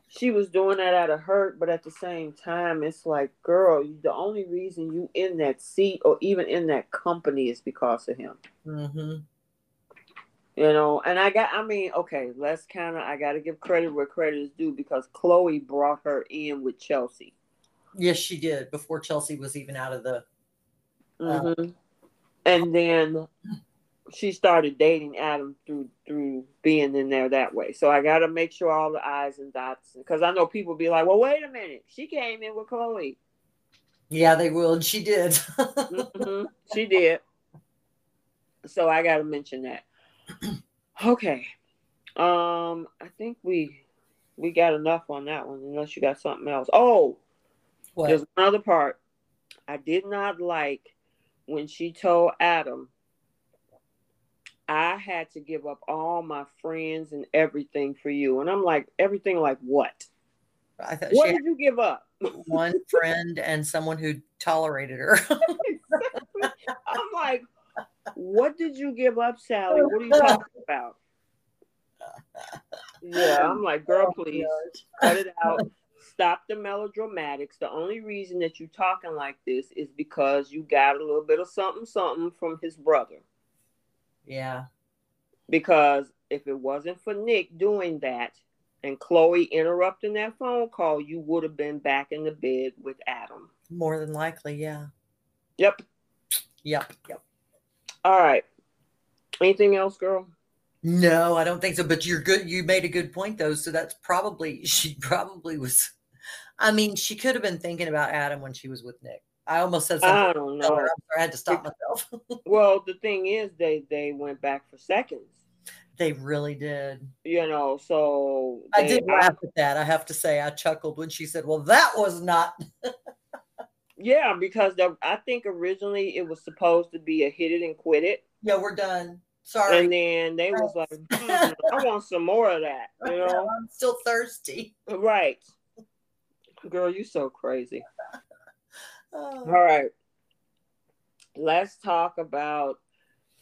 She was doing that out of hurt, but at the same time, it's like, girl, the only reason you in that seat or even in that company is because of him. Mm-hmm. You know, and I got, I mean, okay, let's kind of, I got to give credit where credit is due because Chloe brought her in with Chelsea. Yes, she did before Chelsea was even out of the. Uh, mm-hmm. and then she started dating Adam through through being in there that way. So I got to make sure all the I's and dots because I know people be like, "Well, wait a minute, she came in with Chloe." Yeah, they will, and she did. mm-hmm. She did. So I got to mention that. okay, um, I think we we got enough on that one. Unless you got something else. Oh, what? there's another part I did not like when she told Adam I had to give up all my friends and everything for you. And I'm like, everything like what? I thought what did you give up? one friend and someone who tolerated her. I'm like, what did you give up, Sally? What are you oh, talking about? Yeah, I'm like, girl, oh, please cut it out. Stop the melodramatics. The only reason that you're talking like this is because you got a little bit of something, something from his brother. Yeah. Because if it wasn't for Nick doing that and Chloe interrupting that phone call, you would have been back in the bed with Adam. More than likely, yeah. Yep. Yep. Yep. All right. Anything else, girl? No, I don't think so. But you're good. You made a good point, though. So that's probably, she probably was, I mean, she could have been thinking about Adam when she was with Nick. I almost said something. I don't know. I had to stop myself. well, the thing is, they they went back for seconds. They really did. You know, so they, I did laugh I, at that. I have to say, I chuckled when she said, "Well, that was not." Yeah, because the, I think originally it was supposed to be a hit it and quit it. Yeah, we're done. Sorry. And then they was like, hmm, "I want some more of that." You know, I'm still thirsty. Right, girl, you so crazy. Oh. All right. Let's talk about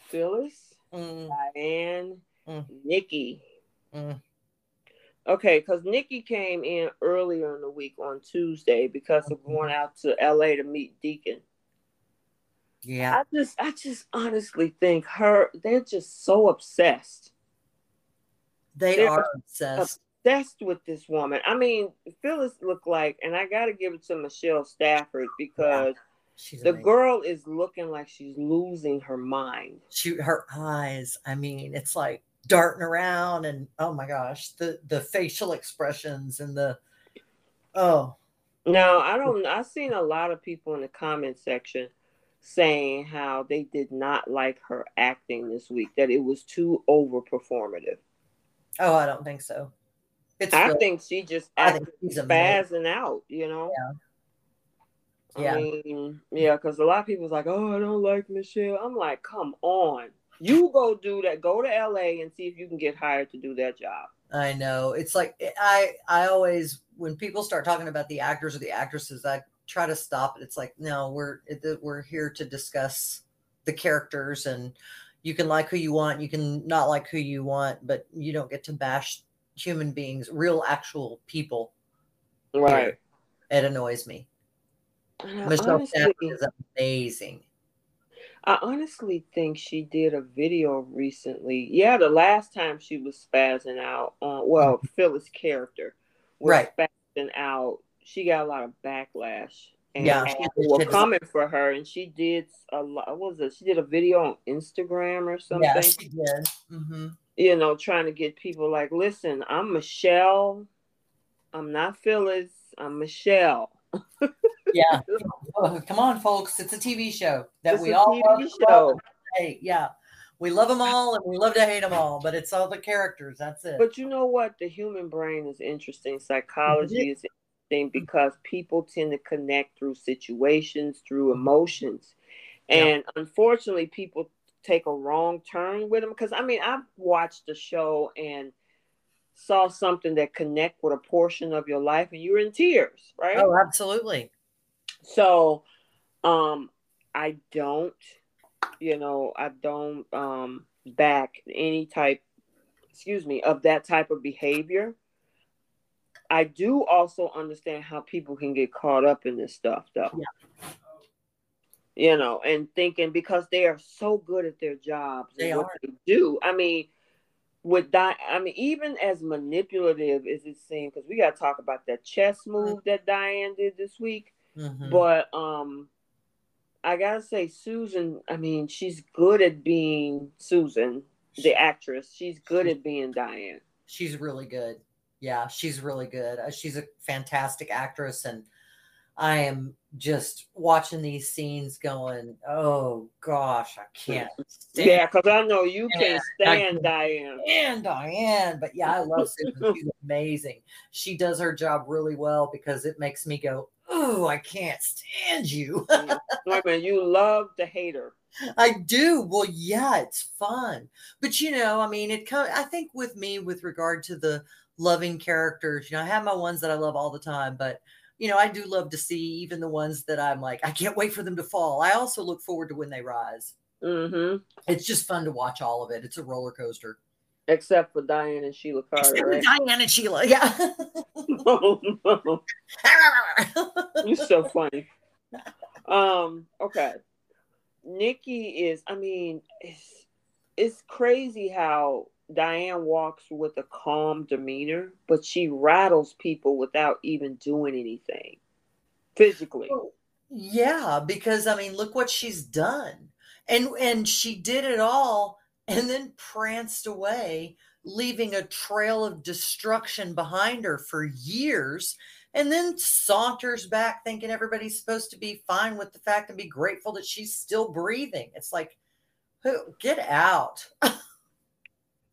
Phyllis, mm. Diane, mm. Nikki. Mm. Okay, because Nikki came in earlier in the week on Tuesday because of going mm-hmm. out to LA to meet Deacon. Yeah. I just I just honestly think her they're just so obsessed. They they're are obsessed obsessed with this woman. I mean, Phyllis looked like, and I got to give it to Michelle Stafford because yeah, the amazing. girl is looking like she's losing her mind. She, her eyes. I mean, it's like darting around, and oh my gosh, the the facial expressions and the oh. Now I don't. I've seen a lot of people in the comment section saying how they did not like her acting this week. That it was too over performative. Oh, I don't think so. It's I think she just acted spazzing out, you know. Yeah. Yeah. Mean, yeah, because a lot of people's like, oh, I don't like Michelle. I'm like, come on. You go do that. Go to LA and see if you can get hired to do that job. I know. It's like I I always when people start talking about the actors or the actresses, I try to stop it. It's like, no, we're we're here to discuss the characters and you can like who you want, you can not like who you want, but you don't get to bash human beings, real actual people. Right. It annoys me. Michelle honestly, is amazing. I honestly think she did a video recently. Yeah, the last time she was spazzing out on well, Phyllis' character was right. spazzing out. She got a lot of backlash. And yeah, people were coming for her, and she did a lot. Was it? She did a video on Instagram or something. Yeah, she did. Mm-hmm you know, trying to get people like, listen, I'm Michelle. I'm not Phyllis. I'm Michelle. yeah. Oh, come on, folks! It's a TV show that it's we all TV love. Hey, yeah, we love them all and we love to hate them all, but it's all the characters. That's it. But you know what? The human brain is interesting. Psychology mm-hmm. is interesting because people tend to connect through situations, through emotions, and yeah. unfortunately, people take a wrong turn with them. Because I mean, I've watched the show and saw something that connect with a portion of your life, and you're in tears, right? Oh, absolutely. So, um, I don't you know, I don't um, back any type, excuse me, of that type of behavior. I do also understand how people can get caught up in this stuff, though. Yeah. You know, and thinking because they are so good at their jobs they and what are. they do. I mean, with that, I mean, even as manipulative as it seems, because we got to talk about that chess move that Diane did this week. Mm-hmm. But um, I gotta say, Susan. I mean, she's good at being Susan, the actress. She's good at being Diane. She's really good. Yeah, she's really good. Uh, she's a fantastic actress, and I am just watching these scenes, going, "Oh gosh, I can't." Stand yeah, because I know you can't stand Diane. And Diane, but yeah, I love Susan. She's amazing. She does her job really well because it makes me go, oh, I can't stand you. Wait a you love the hater. I do. Well, yeah, it's fun. But you know, I mean, it comes I think with me with regard to the loving characters, you know, I have my ones that I love all the time, but you know, I do love to see even the ones that I'm like, I can't wait for them to fall. I also look forward to when they rise. Mm-hmm. It's just fun to watch all of it. It's a roller coaster. Except for Diane and Sheila Carter. Right? Diane and Sheila, yeah. oh, no. You're so funny. Um, okay. Nikki is, I mean, it's it's crazy how Diane walks with a calm demeanor, but she rattles people without even doing anything physically. Yeah, because I mean, look what she's done. And and she did it all and then pranced away, leaving a trail of destruction behind her for years, and then saunters back thinking everybody's supposed to be fine with the fact and be grateful that she's still breathing. It's like, who get out.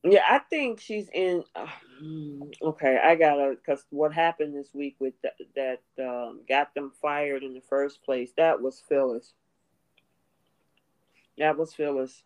yeah, I think she's in. Uh, okay, I gotta because what happened this week with that um, got them fired in the first place. That was Phyllis. That was Phyllis.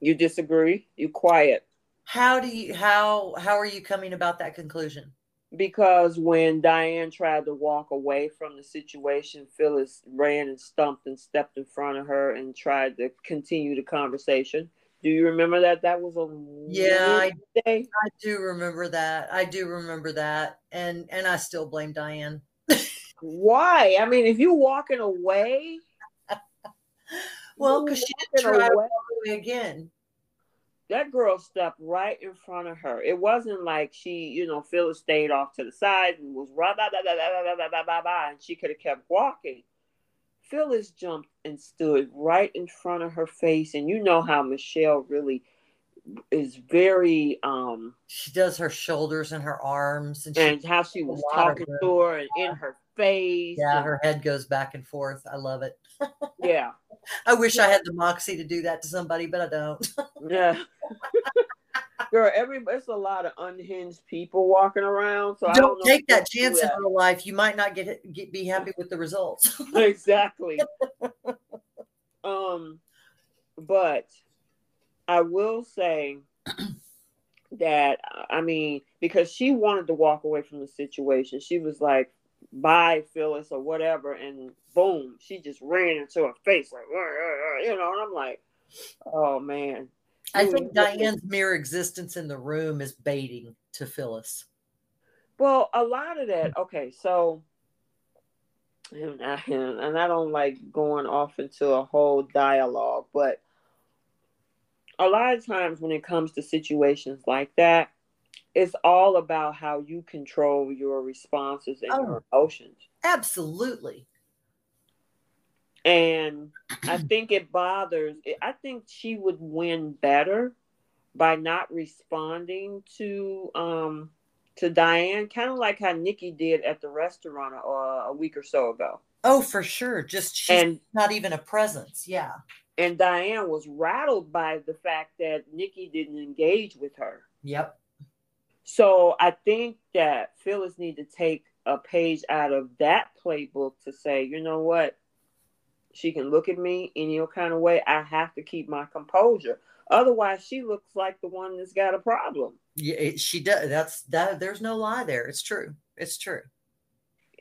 You disagree? You quiet. How do you how how are you coming about that conclusion? Because when Diane tried to walk away from the situation, Phyllis ran and stumped and stepped in front of her and tried to continue the conversation. Do you remember that? That was a yeah. I, I do remember that. I do remember that, and and I still blame Diane. Why? I mean, if you're walking away, well, because she didn't try away again. That girl stepped right in front of her. It wasn't like she, you know, Phyllis stayed off to the side and was blah, blah, blah, blah, blah, blah, blah, blah, blah, and she could have kept walking. Phyllis jumped and stood right in front of her face. And you know how Michelle really is very um she does her shoulders and her arms and, and how she was talking to her and in her face. Yeah, and, her head goes back and forth. I love it. yeah. I wish yeah. I had the moxie to do that to somebody, but I don't. yeah. Girl, every it's a lot of unhinged people walking around. So don't, don't take that chance in real life. You might not get, get be happy with the results. exactly. um, but I will say that I mean, because she wanted to walk away from the situation, she was like, "Bye, Phyllis," or whatever, and boom, she just ran into her face like, you know, and I'm like, "Oh man." I mm. think Diane's mere existence in the room is baiting to Phyllis. Well, a lot of that. Okay, so and I, and I don't like going off into a whole dialogue, but a lot of times when it comes to situations like that, it's all about how you control your responses and oh, your emotions. Absolutely. And I think it bothers, I think she would win better by not responding to um to Diane, kind of like how Nikki did at the restaurant uh, a week or so ago. Oh, for sure. Just she's and, not even a presence. Yeah. And Diane was rattled by the fact that Nikki didn't engage with her. Yep. So I think that Phyllis need to take a page out of that playbook to say, you know what? She can look at me any kind of way. I have to keep my composure. Otherwise, she looks like the one that's got a problem. Yeah, she does. That's that. There's no lie there. It's true. It's true.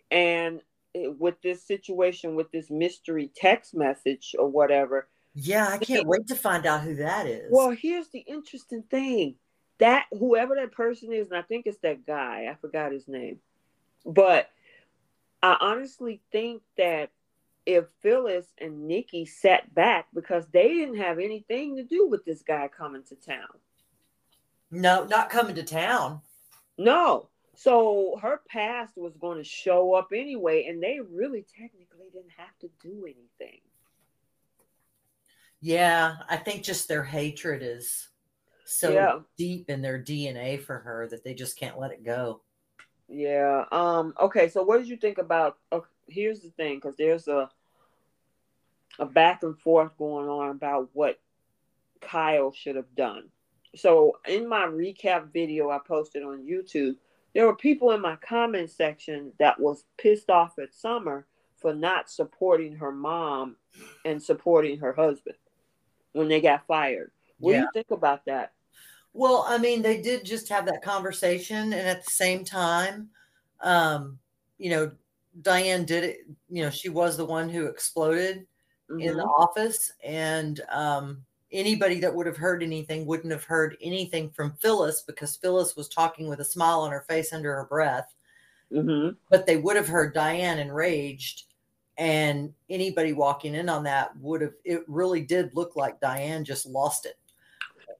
And with this situation, with this mystery text message or whatever. Yeah, I can't wait to find out who that is. Well, here's the interesting thing that whoever that person is, and I think it's that guy, I forgot his name, but I honestly think that if Phyllis and Nikki sat back because they didn't have anything to do with this guy coming to town. No, not coming to town. No. So her past was going to show up anyway, and they really technically didn't have to do anything. Yeah, I think just their hatred is so yeah. deep in their DNA for her that they just can't let it go. Yeah. Um. Okay. So, what did you think about? Uh, here's the thing, because there's a a back and forth going on about what Kyle should have done. So, in my recap video I posted on YouTube, there were people in my comment section that was pissed off at Summer for not supporting her mom and supporting her husband when they got fired. What yeah. do you think about that? Well, I mean, they did just have that conversation, and at the same time, um, you know, Diane did it. You know, she was the one who exploded mm-hmm. in the mm-hmm. office, and um, anybody that would have heard anything wouldn't have heard anything from Phyllis because Phyllis was talking with a smile on her face under her breath. Mm-hmm. But they would have heard Diane enraged, and anybody walking in on that would have. It really did look like Diane just lost it.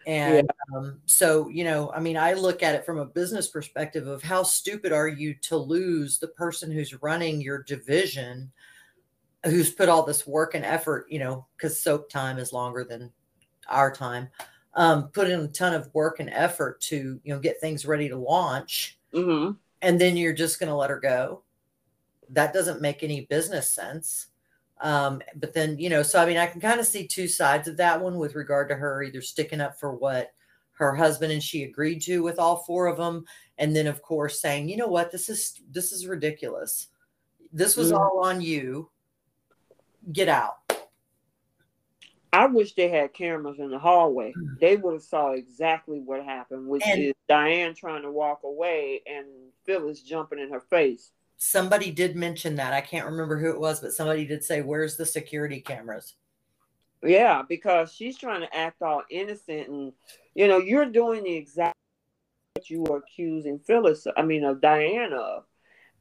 And yeah. um, so, you know, I mean, I look at it from a business perspective of how stupid are you to lose the person who's running your division, who's put all this work and effort, you know, because soap time is longer than our time, um, put in a ton of work and effort to, you know, get things ready to launch. Mm-hmm. And then you're just going to let her go. That doesn't make any business sense. Um, but then, you know, so I mean, I can kind of see two sides of that one with regard to her either sticking up for what her husband and she agreed to with all four of them, and then of course saying, you know what, this is this is ridiculous. This was mm all on you. Get out. I wish they had cameras in the hallway. Mm. They would have saw exactly what happened, which and, is Diane trying to walk away and Phyllis jumping in her face somebody did mention that. I can't remember who it was, but somebody did say, "Where's the security cameras?" Yeah, because she's trying to act all innocent, and you know, you're doing the exact what you were accusing Phyllis. I mean, of Diana,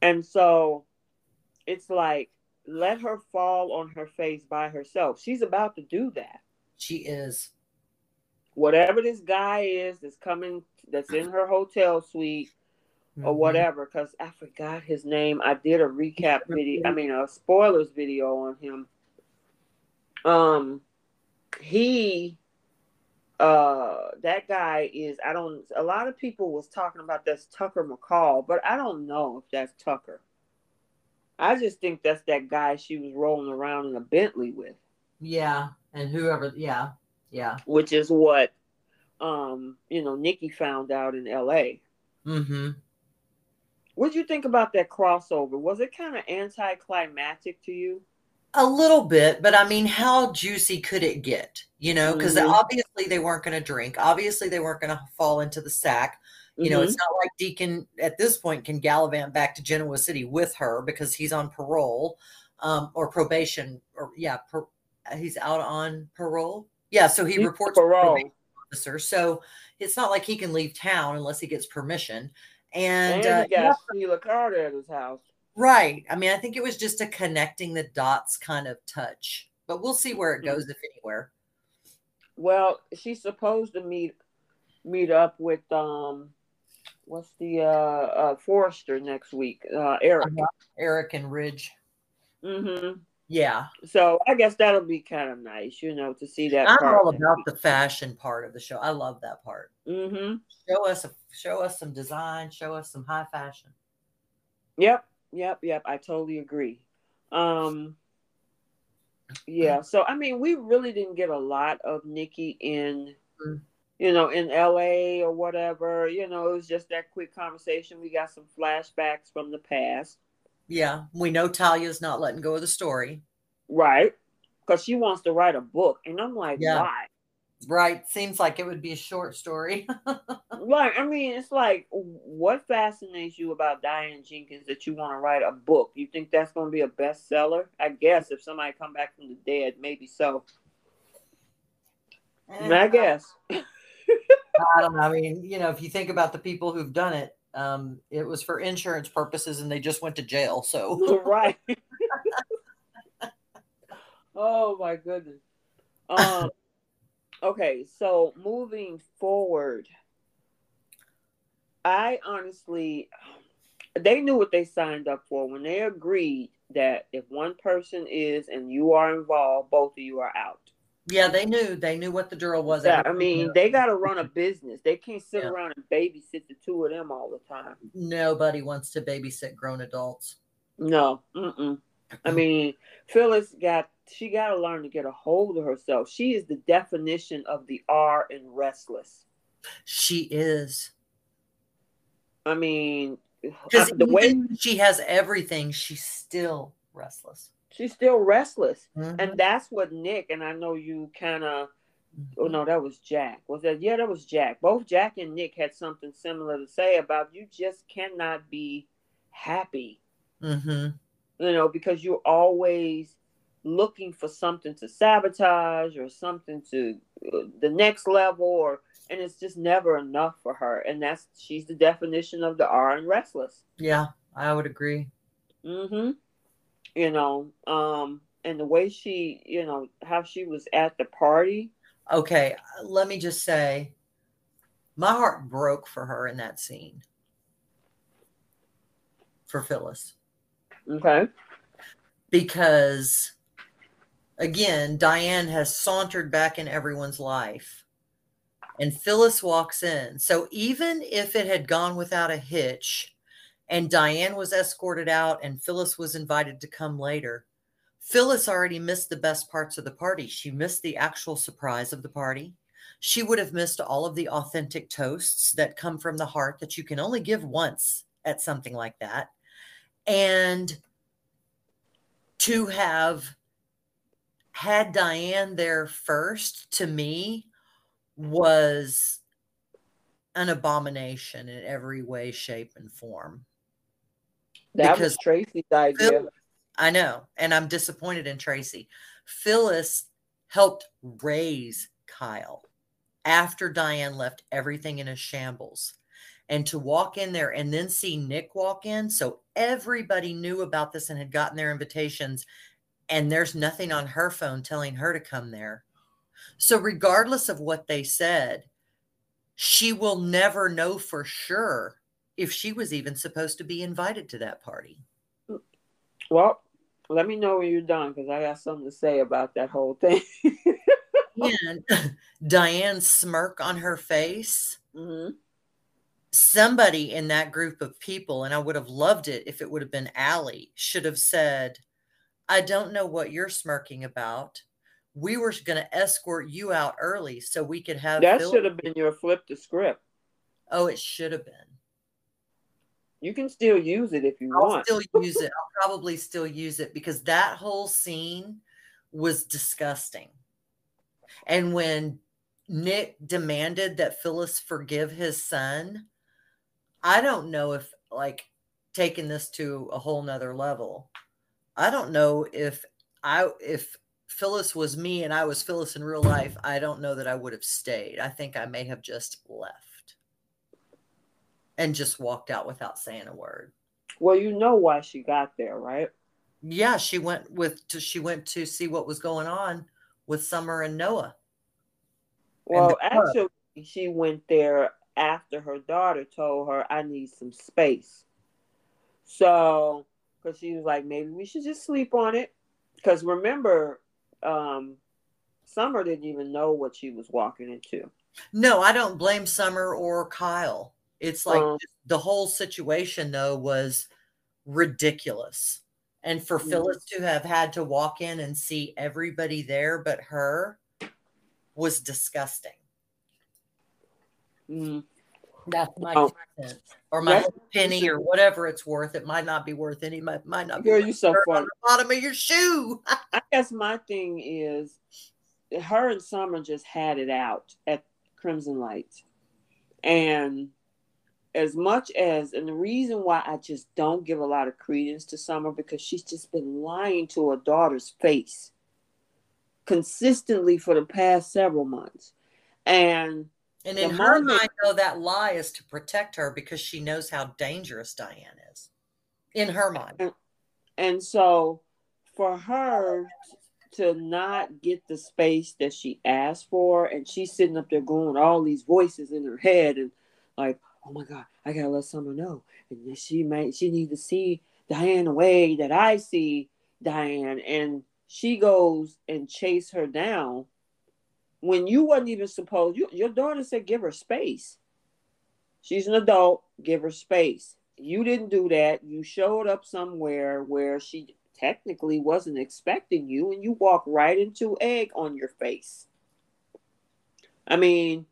and so it's like let her fall on her face by herself. She's about to do that. She is. Whatever this guy is that's coming, that's in her hotel suite, mm-hmm. or whatever because I forgot his name. I did a recap video, I mean a spoilers video on him. Um he uh that guy is I don't a lot of people was talking about that's Tucker McCall, but I don't know if that's Tucker. I just think that's that guy she was rolling around in a Bentley with. Yeah, and whoever yeah, yeah. Which is what um, you know, Nikki found out in LA. Mm-hmm. What did you think about that crossover? Was it kind of anticlimactic to you? A little bit, but I mean, how juicy could it get? You know, because mm-hmm. obviously they weren't going to drink. Obviously they weren't going to fall into the sack. You mm-hmm. know, it's not like Deacon at this point can gallivant back to Genoa City with her because he's on parole um, or probation, or yeah, per, he's out on parole. Yeah, so he he's reports parole officer. So it's not like he can leave town unless he gets permission. And, and he uh, got Sheila Carter at his house. Right. I mean, I think it was just a connecting the dots kind of touch, but we'll see where it mm-hmm. goes, mm-hmm. if anywhere. Well, she's supposed to meet meet up with um, what's the uh, uh Forrester next week? Uh, Eric. Uh-huh. Eric and Ridge. Mm-hmm. Yeah. So I guess that'll be kind of nice, you know, to see that. I'm all about the fashion part of the show. I love that part. Mm-hmm. Show us, a, show us some design. Show us some high fashion. Yep, yep, yep. I totally agree. Um, yeah. So I mean, we really didn't get a lot of Nikki in, mm-hmm. you know, in L.A. or whatever. You know, it was just that quick conversation. We got some flashbacks from the past. Yeah, we know Talia's not letting go of the story. Right. Because she wants to write a book. And I'm like, yeah. why? Right. Seems like it would be a short story. like, I mean, it's like, what fascinates you about Diane Jenkins that you want to write a book? You think that's going to be a bestseller? I guess if somebody come back from the dead, maybe so. And I eh, guess. I don't know. I mean, you know, if you think about the people who've done it, um, it was for insurance purposes and they just went to jail. So, right. oh my goodness. Um, okay, so moving forward, I honestly, they knew what they signed up for when they agreed that if one person is and you are involved, both of you are out. Yeah, they knew. They knew what the drill was. Yeah, I mean, they got to run a business. They can't sit yeah. around and babysit the two of them all the time. Nobody wants to babysit grown adults. No. Mm-mm. I mean, Phyllis got she got to learn to get a hold of herself. She is the definition of the R in restless. She is. I mean, because the way she has everything, she's still restless she's still restless. Mm-hmm. And that's what Nick, and I know you kind of, oh mm-hmm. no, that was Jack. Was that, yeah, that was Jack. Both Jack and Nick had something similar to say about you just cannot be happy. Mm-hmm. You know, because you're always looking for something to sabotage or something to uh, the next level or and it's just never enough for her and that's she's the definition of the r and restless yeah i would agree mm-hmm you know, um, and the way she, you know, how she was at the party. Okay, let me just say, my heart broke for her in that scene. For Phyllis. Okay. Because, again, Diane has sauntered back in everyone's life. And Phyllis walks in. So even if it had gone without a hitch, and Diane was escorted out and Phyllis was invited to come later. Phyllis already missed the best parts of the party. She missed the actual surprise of the party. She would have missed all of the authentic toasts that come from the heart that you can only give once at something like that. And to have had Diane there first to me was an abomination in every way, shape, and form. That was Tracy's idea. Phil, I know, and I'm disappointed in Tracy. Phyllis helped raise Kyle after Diane left everything in a shambles. And to walk in there and then see Nick walk in. So everybody knew about this and had gotten their invitations. And there's nothing on her phone telling her to come there. So, regardless of what they said, she will never know for sure if she was even supposed to be invited to that party. Well, let me know when you're done because I got something to say about that whole thing. and Diane's smirk on her face. Mm-hmm. Somebody in that group of people, and I would have loved it if it would have been Allie, should have said, I don't know what you're smirking about. We were going to escort you out early so we could have. That should have been your flip the script. Oh, it should have been. You can still use it if you want. I'll want. Still use it. I'll probably still use it because that whole scene was disgusting. And when Nick demanded that Phyllis forgive his son, I don't know if like taking this to a whole nother level. I don't know if I if Phyllis was me and I was Phyllis in real life, I don't know that I would have stayed. I think I may have just left and just walked out without saying a word. Well, you know why she got there, right? Yeah, she went with to she went to see what was going on with Summer and Noah. Well, and actually, she went there after her daughter told her, "I need some space." So, because she was like, maybe we should just sleep on it. because remember, um, Summer didn't even know what she was walking into. No, I don't blame Summer or Kyle. It's like um, the whole situation though was ridiculous. And for mm-hmm. Phyllis to have had to walk in and see everybody there but her was disgusting. Mm. That's my oh. cent or my penny or whatever it's worth. It might not be worth any. Might, might not be. Girl, you so funny. On the bottom of your shoe. I guess my thing is, her and Summer just had it out at Crimson Lights, and as much as and the reason why I just don't give a lot of credence to Summer because she's just been lying to her daughter's face consistently for the past several months, and and in her mind, though, that lie is to protect her because she knows how dangerous Diane is. In her mind. And, and so for her to not get the space that she asked for, and she's sitting up there going all these voices in her head and like, oh my God, I gotta let someone know. And she might she need to see Diane the way that I see Diane. And she goes and chase her down when you wasn't even supposed you, your daughter said give her space. She's an adult give her space. You didn't do that. You showed up somewhere where she technically wasn't expecting you and you walk right into egg on your face. I mean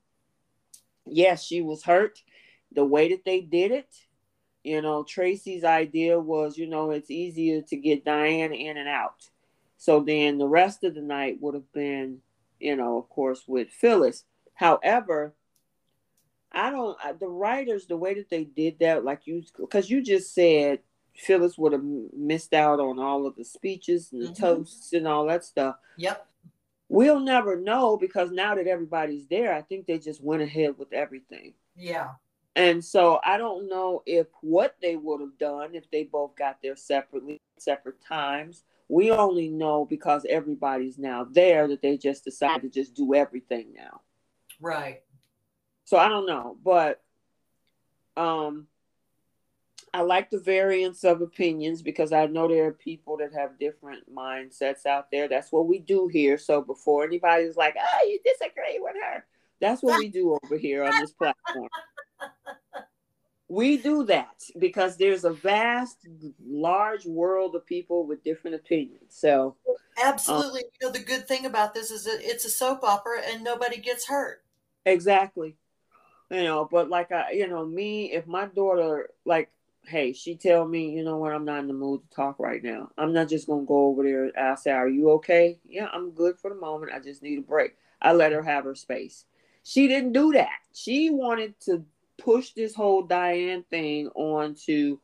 yes she was hurt the way that they did it you know tracy's idea was you know it's easier to get diane in and out so then the rest of the night would have been you know, of course, with Phyllis. However, I don't, the writers, the way that they did that, like you, because you just said Phyllis would have missed out on all of the speeches and the mm-hmm. toasts and all that stuff. Yep. We'll never know because now that everybody's there, I think they just went ahead with everything. Yeah. And so I don't know if what they would have done if they both got there separately, separate times, we only know because everybody's now there that they just decided to just do everything now. Right. So I don't know, but um I like the variance of opinions because I know there are people that have different mindsets out there. That's what we do here. So before anybody's like, "Oh, you disagree with her," that's what we do over here on this platform we do that because there's a vast large world of people with different opinions so absolutely. Um, you know the good thing about this is that it's a soap opera and nobody gets hurt. Exactly. You know but like i you know me if my daughter like hey she tell me you know what i'm not in the mood to talk right now. I'm not just gonna go over there and i say are you okay? Yeah i'm good for the moment. I just need a break. I let her have her space. She didn't do that. She wanted to push this whole Diane thing onto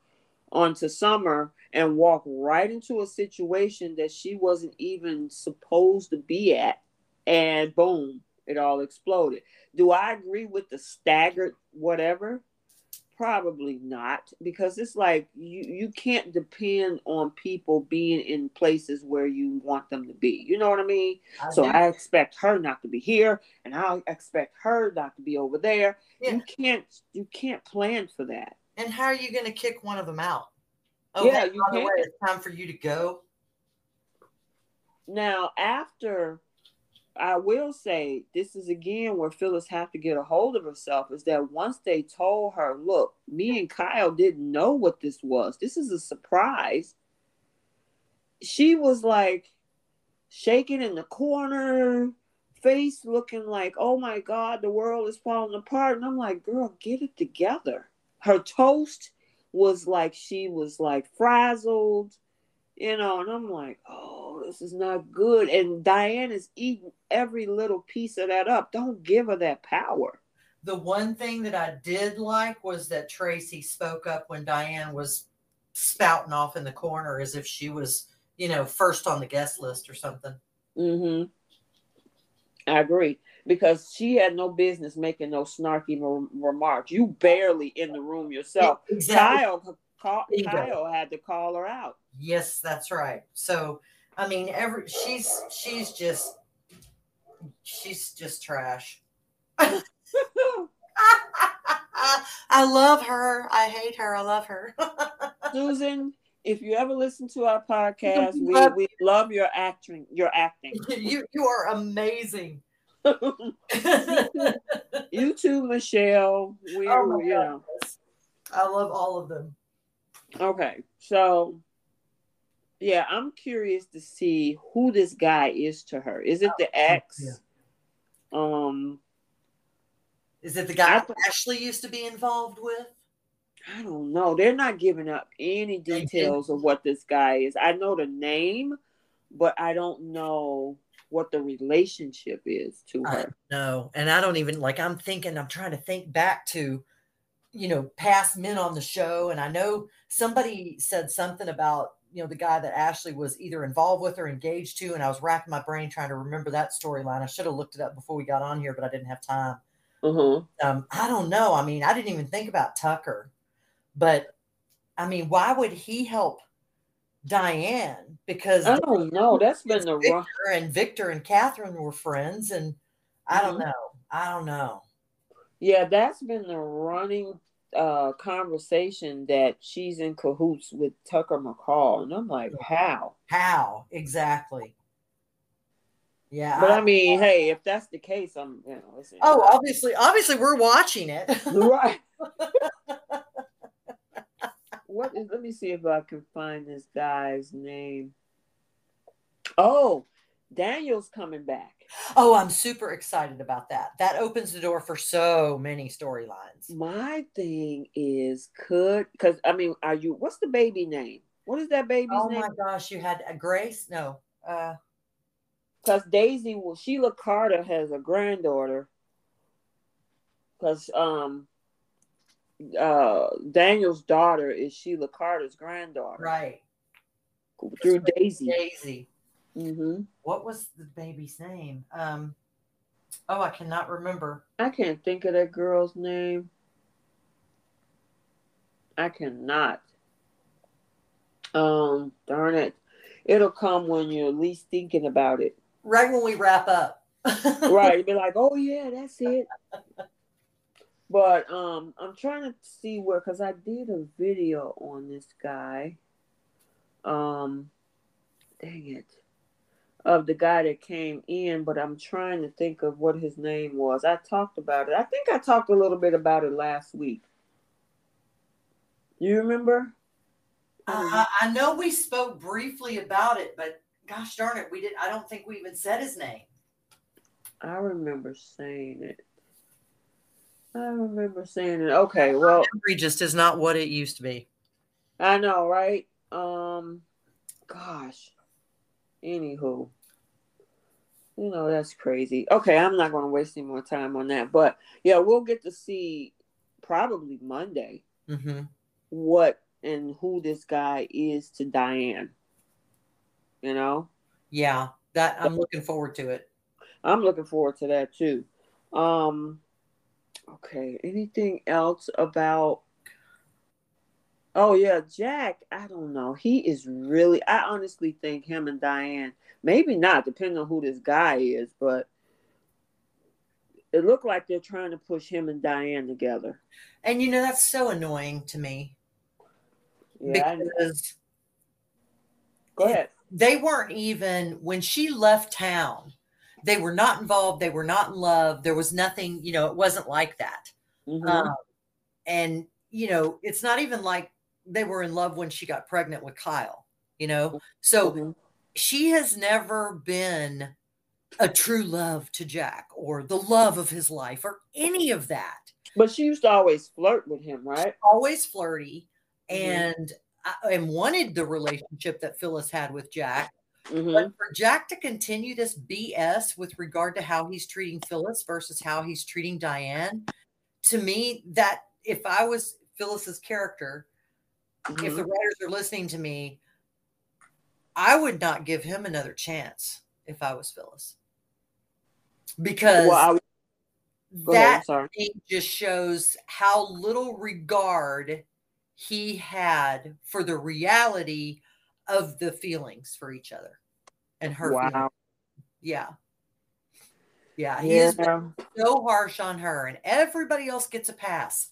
onto Summer and walk right into a situation that she wasn't even supposed to be at and boom it all exploded. Do i agree with the staggered whatever probably not because it's like you you can't depend on people being in places where you want them to be you know what i mean? I so i expect her not to be here and i expect her not to be over there. Yeah. you can't you can't plan for that. And how are you going to kick one of them out? Oh yeah you by the way it's time for you to go. Now after I will say this is again where Phyllis have to get a hold of herself is that once they told her, look, me and Kyle didn't know what this was. This is a surprise. She was like shaking in the corner, face looking like, oh my God, the world is falling apart. And I'm like, girl, get it together. Her toast was like she was like frazzled you know, and I'm like, oh, this is not good. And Diane is eating every little piece of that up. Don't give her that power. The one thing that I did like was that Tracy spoke up when Diane was spouting off in the corner as if she was, you know, first on the guest list or something. Mm-hmm. I agree because she had no business making no snarky remarks. You barely in the room yourself. Exactly. Kyle Call, Kyle had to call her out. Yes, that's right. So, I mean, every she's she's just she's just trash. I love her. I hate her. I love her. Susan, if you ever listen to our podcast, we, love we love your acting. Your acting. you you are amazing. you too, Michelle. We oh you know. I love all of them. Okay, so yeah, I'm curious to see who this guy is to her. Is it the oh, ex? Yeah. Um, is it the guy Ashley used to be involved with? I don't know. They're not giving up any details of what this guy is. I know the name, but I don't know what the relationship is to her. No, and I don't even like. I'm thinking. I'm trying to think back to, you know, past men on the show, and I know somebody said something about you know the guy that Ashley was either involved with or engaged to, and I was racking my brain trying to remember that storyline. I should have looked it up before we got on here, but I didn't have time. Mm-hmm. Um, I don't know. I mean, I didn't even think about Tucker, but I mean, why would he help Diane? Because I don't know. That's been the Victor and Victor and Catherine were friends, and I don't mm-hmm. know. I don't know. Yeah, that's been the running uh, conversation that she's in cahoots with Tucker McCall, and I'm like, how? How exactly? Yeah, but I, I mean, hey, if that's the case, I'm you know. Oh, obviously, obviously, we're watching it, right? what is? Let me see if I can find this guy's name. Oh, Daniel's coming back. Oh, I'm super excited about that. That opens the door for so many storylines. My thing is, could because I mean, are you? What's the baby name? What is that baby's oh name? Oh my gosh, you had a Grace? No, uh, because Daisy, well, Sheila Carter has a granddaughter. Because um, uh, Daniel's daughter is Sheila Carter's granddaughter, right? Through Daisy. Daisy. Mm-hmm. What was the baby's name? Um, oh, I cannot remember. I can't think of that girl's name. I cannot. Um, darn it. It'll come when you're least thinking about it. Right when we wrap up. right. You be like, oh yeah, that's it. but um I'm trying to see where because I did a video on this guy. Um dang it of the guy that came in, but I'm trying to think of what his name was. I talked about it. I think I talked a little bit about it last week. You remember? Uh, I know we spoke briefly about it, but gosh darn it, we did. I don't think we even said his name. I remember saying it. I remember saying it. Okay, well, memory just is not what it used to be. I know, right? Um, gosh. Anywho, you know, that's crazy. Okay, I'm not going to waste any more time on that. But yeah, we'll get to see probably Monday mm-hmm. what and who this guy is to Diane. You know? Yeah, that I'm looking forward to it. I'm looking forward to that too. Um, okay, anything else about Oh yeah, Jack. I don't know. He is really. I honestly think him and Diane. Maybe not, depending on who this guy is, but it looked like they're trying to push him and Diane together. And you know that's so annoying to me. Yeah, because go ahead. They weren't even when she left town. They were not involved. They were not in love. There was nothing. You know, it wasn't like that. Mm-hmm. Um, and you know, it's not even like they were in love when she got pregnant with Kyle, you know? So mm-hmm. she has never been a true love to Jack or the love of his life or any of that. But she used to always flirt with him, right? Always flirty mm-hmm. and uh, and wanted the relationship that Phyllis had with Jack. Mm-hmm. But for Jack to continue this BS with regard to how he's treating Phyllis versus how he's treating Diane, to me, that if I was Phyllis's character, mm-hmm. if the mm-hmm. writers are listening to me, I would not give him another chance if I was Phyllis. Because well, that ahead, just shows how little regard he had for the reality of the feelings for each other and her. Wow. Feelings. Yeah. Yeah. He yeah. has been so harsh on her, and everybody else gets a pass,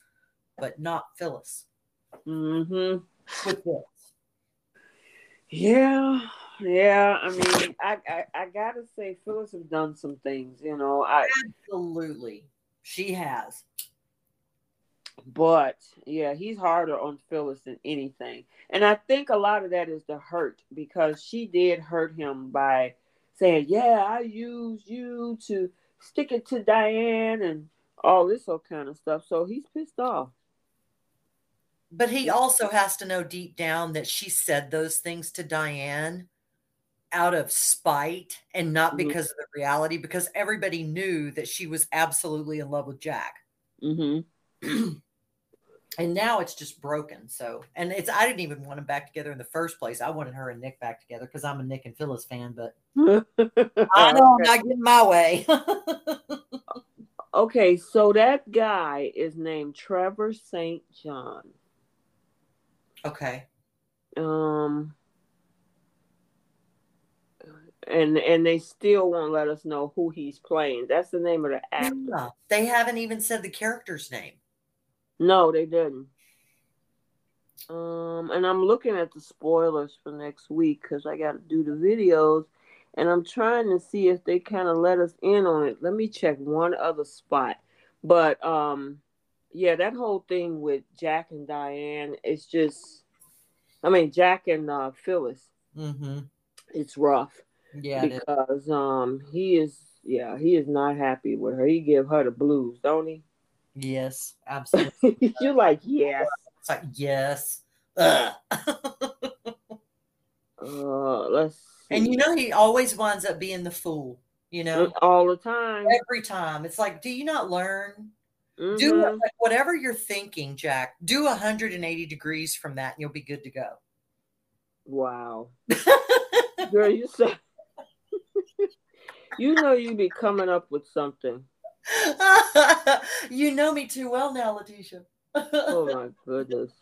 but not Phyllis. Mm-hmm. With this. Yeah, yeah. I mean, I, I, I gotta say, Phyllis has done some things. You know, I absolutely she has. But yeah, he's harder on Phyllis than anything, and I think a lot of that is the hurt because she did hurt him by saying, "Yeah, I used you to stick it to Diane and all this all kind of stuff." So he's pissed off. But he also has to know deep down that she said those things to Diane out of spite and not mm-hmm. because of the reality, because everybody knew that she was absolutely in love with Jack. Mm-hmm. and now it's just broken. So, and it's I didn't even want them back together in the first place. I wanted her and Nick back together because I'm a Nick and Phyllis fan, but I know I'm not getting my way. okay, so that guy is named Trevor St. John. Okay. Um and and they still won't let us know who he's playing. That's the name of the actor. Yeah, they haven't even said the character's name. No, they didn't. Um, and I'm looking at the spoilers for next week because I got to do the videos, and I'm trying to see if they kind of let us in on it. Let me check one other spot, but um, yeah, that whole thing with Jack and Diane, it's just, I mean, Jack and uh, Phyllis, mm-hmm. it's rough. Yeah, because um, he is, yeah, he is not happy with her. He give her the blues, don't he? Yes, absolutely. You're like, yes. It's like, yes. uh, let's. See. And you know, he always winds up being the fool. You know, all the time. Every time, it's like, do you not learn? Mm-hmm. Do like, whatever you're thinking, Jack. Do 180 degrees from that, and you'll be good to go. Wow, girl, you said you know you be coming up with something. you know me too well now, Letitia. oh my goodness.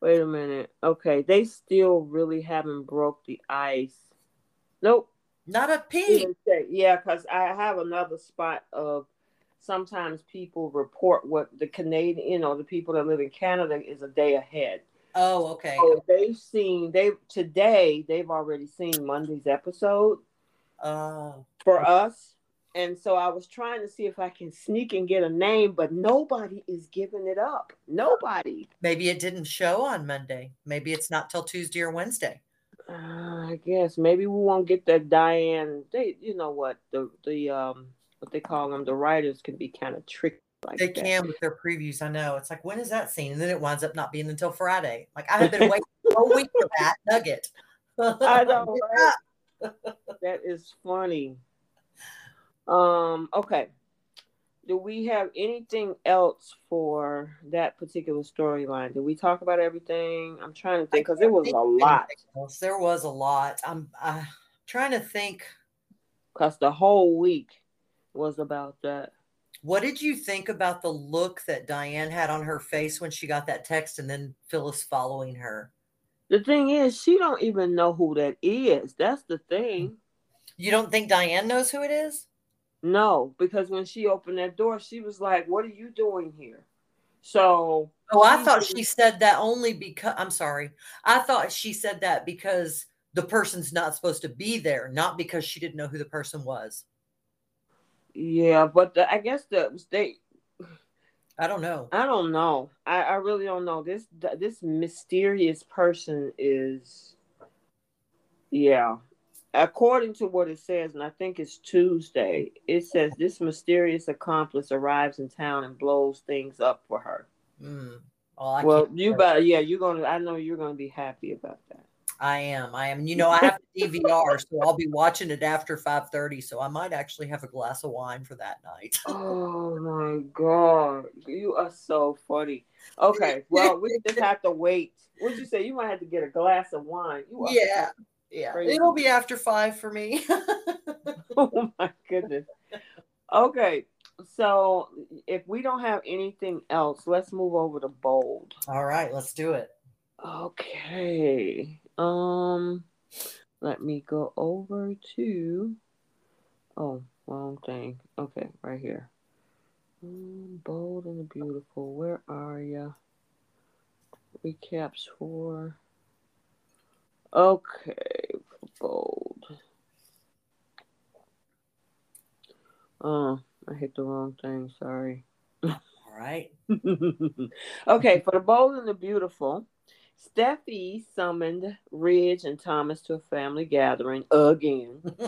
Wait a minute. Okay, they still really haven't broke the ice. Nope. Not a peep. Yeah, because I have another spot of sometimes people report what the Canadian, you know, the people that live in Canada is a day ahead. Oh, okay. So they've seen they today they've already seen Monday's episode. Oh. For us. And so I was trying to see if I can sneak and get a name, but nobody is giving it up. Nobody. Maybe it didn't show on Monday. Maybe it's not till Tuesday or Wednesday. Uh, I guess maybe we won't get that Diane. They, you know what the the um what they call them. The writers can be kind of tricky. Like they that. can with their previews. I know. It's like when is that scene, and then it winds up not being until Friday. Like I have been waiting a week for that nugget. I know. Right? that is funny. Um, okay. Do we have anything else for that particular storyline? Did we talk about everything? I'm trying to think because there was a lot. Else. There was a lot. I'm uh, trying to think. Because the whole week was about that. What did you think about the look that Diane had on her face when she got that text and then Phyllis following her? The thing is, she don't even know who that is. That's the thing. You don't think Diane knows who it is? No, because when she opened that door, she was like, "What are you doing here?" So, oh, I thought she said that only because I'm sorry. I thought she said that because the person's not supposed to be there, not because she didn't know who the person was. Yeah, but the, I guess the they. I don't know. I don't know. I, I really don't know. This this mysterious person is. Yeah, according to what it says, and I think it's Tuesday, it says this mysterious accomplice arrives in town and blows things up for her. Mm. Oh, well, you better, yeah, you're gonna. I know you're gonna be happy about that. I am. I am. You know, I have a DVR, so I'll be watching it after five thirty. So I might actually have a glass of wine for that night. oh my god, you are so funny. Okay, well, we just have to wait. What'd you say? You might have to get a glass of wine. yeah, yeah, Crazy. it'll be after five for me. oh my goodness. Okay, so if we don't have anything else, let's move over to bold. All right, let's do it. Okay. Um, let me go over to. Oh, wrong thing. Okay, right here. Um, bold and the beautiful. Where are you? Recaps for Okay, bold. Oh, I hit the wrong thing. Sorry. All right. okay, for the bold and the beautiful, Steffy summoned Ridge and Thomas to a family gathering again.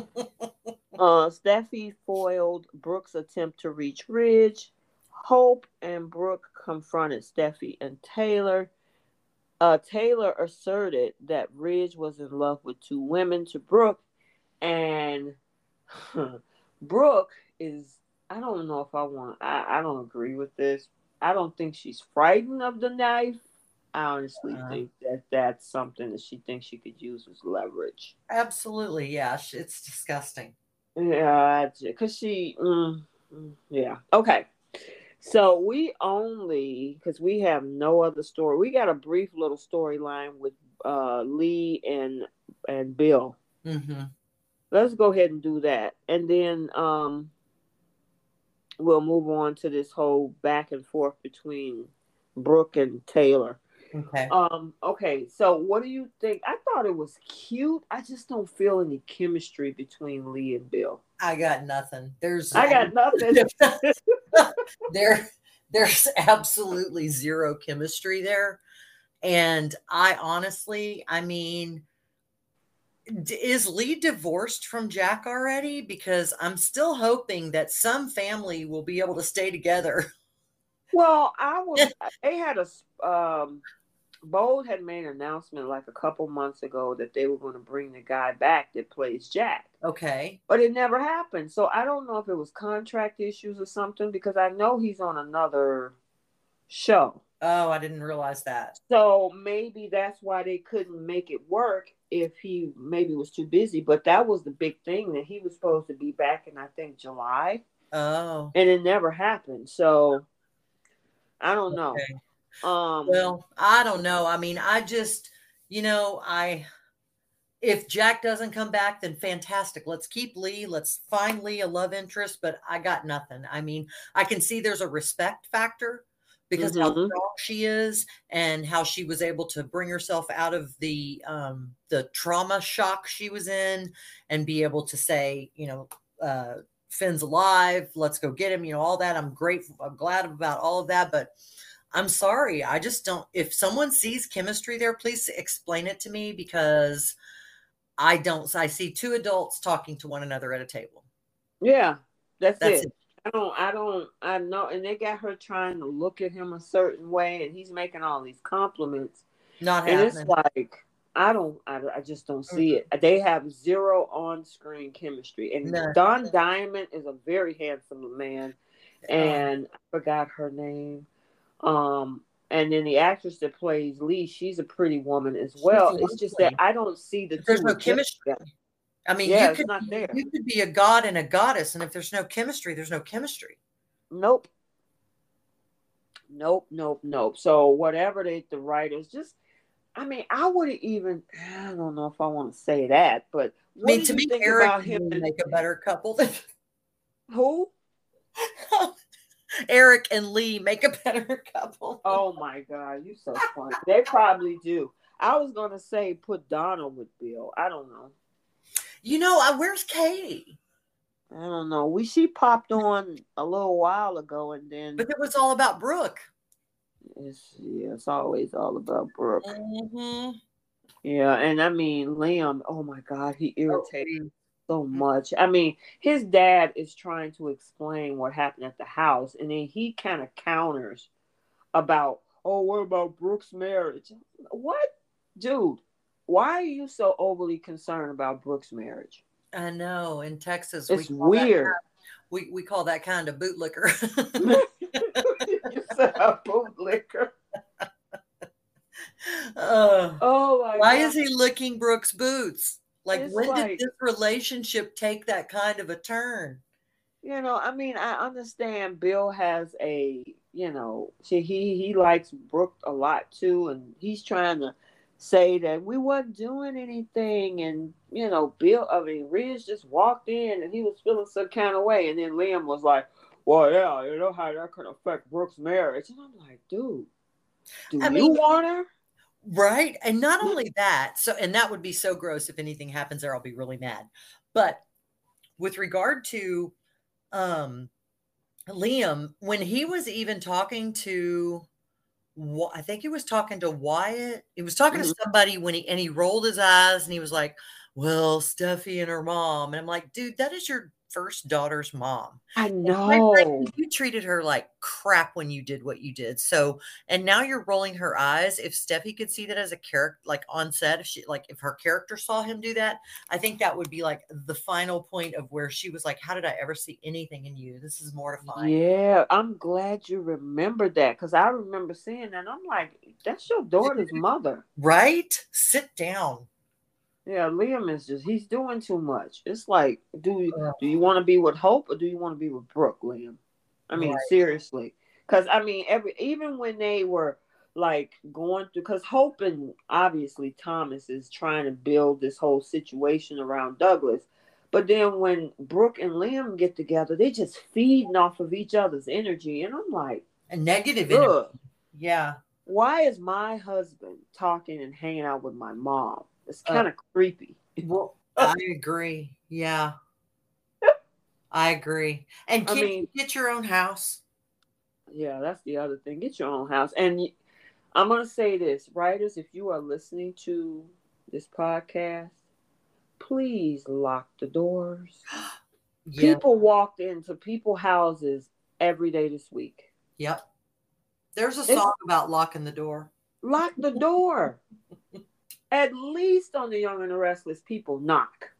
uh, Steffy foiled Brooke's attempt to reach Ridge. Hope and Brooke confronted Steffy and Taylor. Uh, Taylor asserted that Ridge was in love with two women to Brooke, and Brooke is. I don't know if I want. I, I don't agree with this. I don't think she's frightened of the knife. I honestly uh, think that that's something that she thinks she could use as leverage. Absolutely, yeah. It's disgusting. Yeah, because she. Mm, mm, yeah. Okay. So we only because we have no other story. We got a brief little storyline with uh, Li and and Bill. Mm-hmm. Let's go ahead and do that, and then um, we'll move on to this whole back and forth between Brooke and Taylor. Okay. Um. Okay. So, what do you think? I thought it was cute. I just don't feel any chemistry between Li and Bill. I got nothing. There's. I got nothing. there, there's absolutely zero chemistry there, and I honestly, I mean, is Li divorced from Jack already? Because I'm still hoping that some family will be able to stay together. Well, I was. they had a um, Bold had made an announcement like a couple months ago that they were going to bring the guy back that plays Jack. Okay. But it never happened. So I don't know if it was contract issues or something because I know he's on another show. Oh, I didn't realize that. So maybe that's why they couldn't make it work if he maybe was too busy. But that was the big thing that he was supposed to be back in I think July. Oh. And it never happened. So I don't know. Okay. Um, well, I don't know. I mean, I just, you know, I if Jack doesn't come back, then fantastic. Let's keep Li. Let's find Li a love interest, but I got nothing. I mean, I can see there's a respect factor because mm-hmm. how strong she is and how she was able to bring herself out of the um, the trauma shock she was in and be able to say, you know, uh, Finn's alive. Let's go get him. You know, all that. I'm grateful. I'm glad about all of that, but I'm sorry. I just don't. If someone sees chemistry there, please explain it to me because I don't. I see two adults talking to one another at a table. Yeah, that's, that's it. it. I don't. I don't. I know. And they got her trying to look at him a certain way, and he's making all these compliments. Not and happening. it's like I don't. I, I just don't see mm-hmm. it. They have zero on-screen chemistry, and no. Don Diamont is a very handsome man, and I forgot her name. Um, and then the actress that plays Li, she's a pretty woman as well. It's just that I don't see the there's no chemistry. I mean, yeah, you could not there. you could be a god and a goddess, and if there's no chemistry, there's no chemistry. Nope. Nope, nope, nope. So whatever they the writers just I mean, I wouldn't even I don't know if I want to say that, but I mean to me Eric about him make a better couple than who? Eric and Li make a better couple. Oh my god, you so funny. they probably do. I was gonna say put Donald with Bill. I don't know. You know, uh, where's Katie? I don't know. We she popped on a little while ago, and then but it was all about Brooke. It's yeah, it's always all about Brooke. Mm-hmm. Yeah, and I mean Liam. Oh my God, he irritated. So mm-hmm. much. I mean, his dad is trying to explain what happened at the house, and then he kind of counters about, oh, what about Brooke's marriage? What, dude? Why are you so overly concerned about Brooke's marriage? I know. In Texas, it's we weird. We we call that kind of bootlicker. you said a bootlicker. Uh, oh why God. is he licking Brooke's boots? Like, it's when like, did this relationship take that kind of a turn? You know, I mean, I understand Bill has a, you know, he he likes Brooke a lot too, and he's trying to say that we wasn't doing anything, and you know, Bill, I mean, Ridge just walked in and he was feeling some kind of way, and then Liam was like, "Well, yeah, you know how that could affect Brooke's marriage," and I'm like, dude, do I you mean, want her? Right. And not only that, so and that would be so gross if anything happens there, I'll be really mad. But with regard to um Liam, when he was even talking to I think he was talking to Wyatt. He was talking mm-hmm. to somebody when he and he rolled his eyes and he was like, Well, Steffy and her mom. And I'm like, dude, that is your first daughter's mom. I know. you treated her like crap when you did what you did. So, and now you're rolling her eyes. If Steffy could see that as a character, like on set, if she, like, if her character saw him do that, I think that would be like the final point of where she was like, How did I ever see anything in you? This is mortifying. Yeah. I'm glad you remembered that because I remember seeing that. I'm like, That's your daughter's mother. Right? Sit down. Yeah, Liam is just he's doing too much. It's like, do you do you want to be with Hope or do you want to be with Brooke, Liam? I mean, right. seriously. Cause I mean, every even when they were like going through because Hope and obviously Thomas is trying to build this whole situation around Douglas. But then when Brooke and Liam get together, they just feeding off of each other's energy. And I'm like, a negative energy. Yeah. Why is my husband talking and hanging out with my mom? It's kind of uh, creepy. Well, I agree. Yeah. I agree. And can I mean, you get your own house? Yeah, that's the other thing. Get your own house. And I'm going to say this, writers, if you are listening to this podcast, please lock the doors. yeah. People walked into people houses every day this week. Yep. There's a song it's, about locking the door. Lock the door. at least on the Young and the Restless, people knock.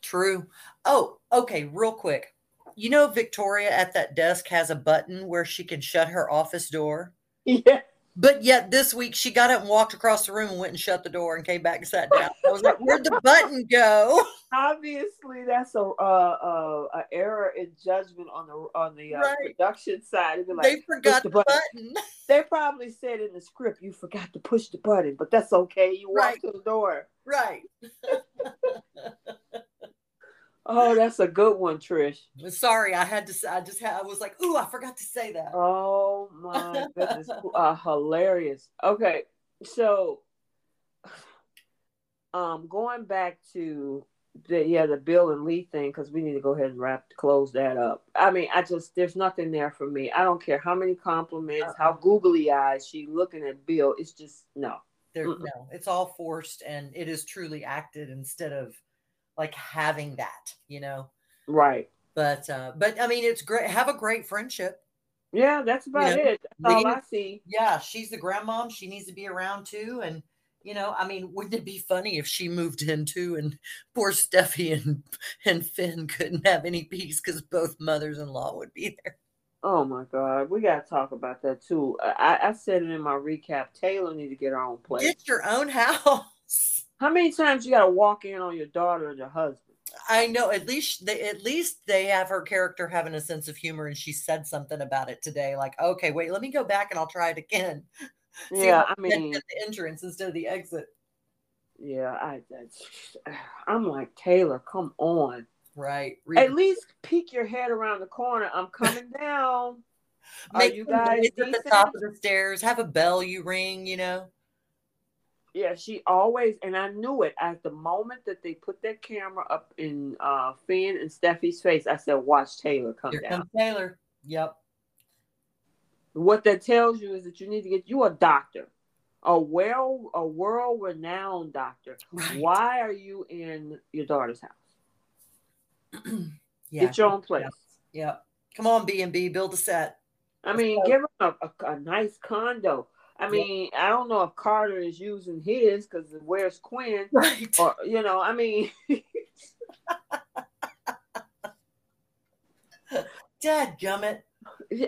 True. Oh, okay, real quick. You know, Victoria at that desk has a button where she can shut her office door. Yeah. But yet this week she got up and walked across the room and went and shut the door and came back and sat down. I was like, "Where'd the button go?" Obviously, that's a uh, uh, a error in judgment on the on the uh, right. production side. Like, they forgot the, the button. button. They probably said in the script, "You forgot to push the button," but that's okay. You right. to the door. Right. Oh, that's a good one, Trish. Sorry, I had to. Say I just had. I was like, "Ooh, I forgot to say that." Oh my goodness, uh, hilarious. Okay, so, um, going back to the yeah the Bill and Li thing because we need to go ahead and wrap close that up. I mean, I just there's nothing there for me. I don't care how many compliments, uh-uh. how googly eyes she looking at Bill. It's just no. There, no, it's all forced, and it is truly acted instead of like having that, you know. Right. But uh but I mean it's great have a great friendship. Yeah, that's about you know, it. That's all I see. Yeah, she's the grandmom. She needs to be around too. And you know, I mean, wouldn't it be funny if she moved in too and poor Steffy and and Finn couldn't have any peace because both mothers in law would be there. Oh my God, we gotta talk about that too. I, I said it in my recap. Taylor need to get her own place. Get your own house. How many times you got to walk in on your daughter and your husband? I know. At least they, at least they have her character having a sense of humor, and she said something about it today. Like, okay, wait, let me go back and I'll try it again. yeah, I mean, the entrance instead of the exit. Yeah, I. I'm like Taylor. Come on. Right. At least peek your head around the corner. I'm coming down. Make Are you guys at the top of the stairs? Have a bell you ring. You know. Yeah, she always, and I knew it at the moment that they put that camera up in uh, Finn and Steffy's face. I said, "Watch Taylor come Here down." Comes Taylor. Yep. What that tells you is that you need to get you a doctor, a well, a world-renowned doctor. Right. Why are you in your daughter's house? yeah. Get your own place. Yep. yep. Come on, B and B, build a set. I mean, give her a, a, a nice condo I mean, I don't know if Carter is using his because where's Quinn? Right. Or you know, I mean. Dad gummit.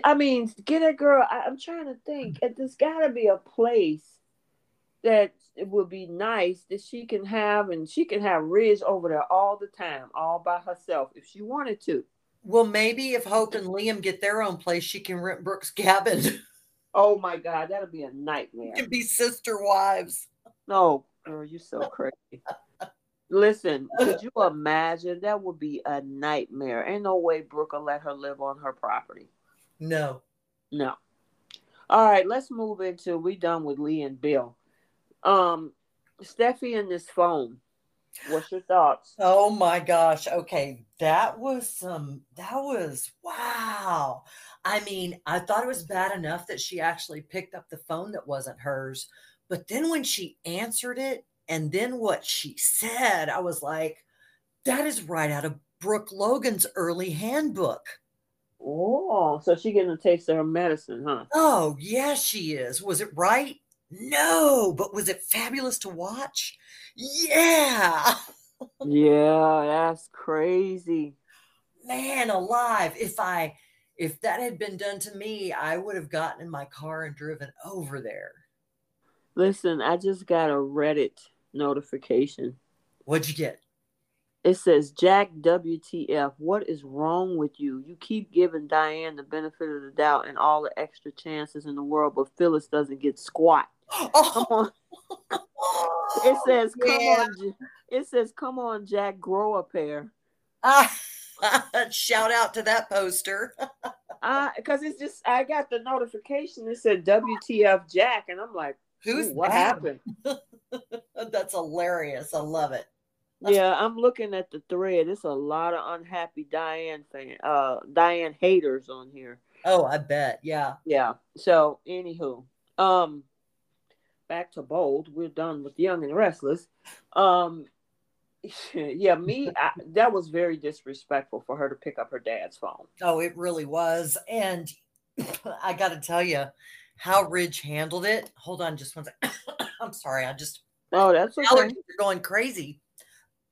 I mean, get a girl. I, am trying to think. Mm. There's got to be a place that it would be nice that she can have, and she can have Riz over there all the time, all by herself, if she wanted to. Well, maybe if Hope and Liam get their own place, she can rent Brooke's cabin. Oh my God, that'll be a nightmare. Can be sister wives. No, girl, you're so crazy. Listen, could you imagine? That would be a nightmare. Ain't no way Brooke will let her live on her property. No. No. All right, let's move into we done with Li and Bill. Um, Steffy and this phone. What's your thoughts? Oh my gosh. Okay. That was some, that was wow. I mean, I thought it was bad enough that she actually picked up the phone that wasn't hers. But then when she answered it and then what she said, I was like, that is right out of Brooke Logan's early handbook. Oh, so she getting a taste of her medicine, huh? Oh, yeah, she is. Was it right? No, but was it fabulous to watch? Yeah. yeah, that's crazy. Man alive. If I if that had been done to me, I would have gotten in my car and driven over there. Listen, I just got a Reddit notification. What'd you get? It says, Jack WTF, what is wrong with you? You keep giving Diane the benefit of the doubt and all the extra chances in the world, but Phyllis doesn't get squat. Oh. Come on. it says, come yeah. on. It says, come on, Jack, grow a pair. Shout out to that poster. uh, because it's just I got the notification. It said WTF Jack, and I'm like, who's what happened? That's hilarious. I love it. Yeah, I'm looking at the thread. It's a lot of unhappy Diane fan, uh, Diane haters on here. Oh, I bet. Yeah. Yeah. So, anywho, um, back to bold. We're done with Young and Restless. Um, yeah, me, I, that was very disrespectful for her to pick up her dad's phone. Oh, it really was. And I got to tell you how Ridge handled it. Hold on just one second. I'm sorry. I just, oh, that's okay. Allergies are going crazy.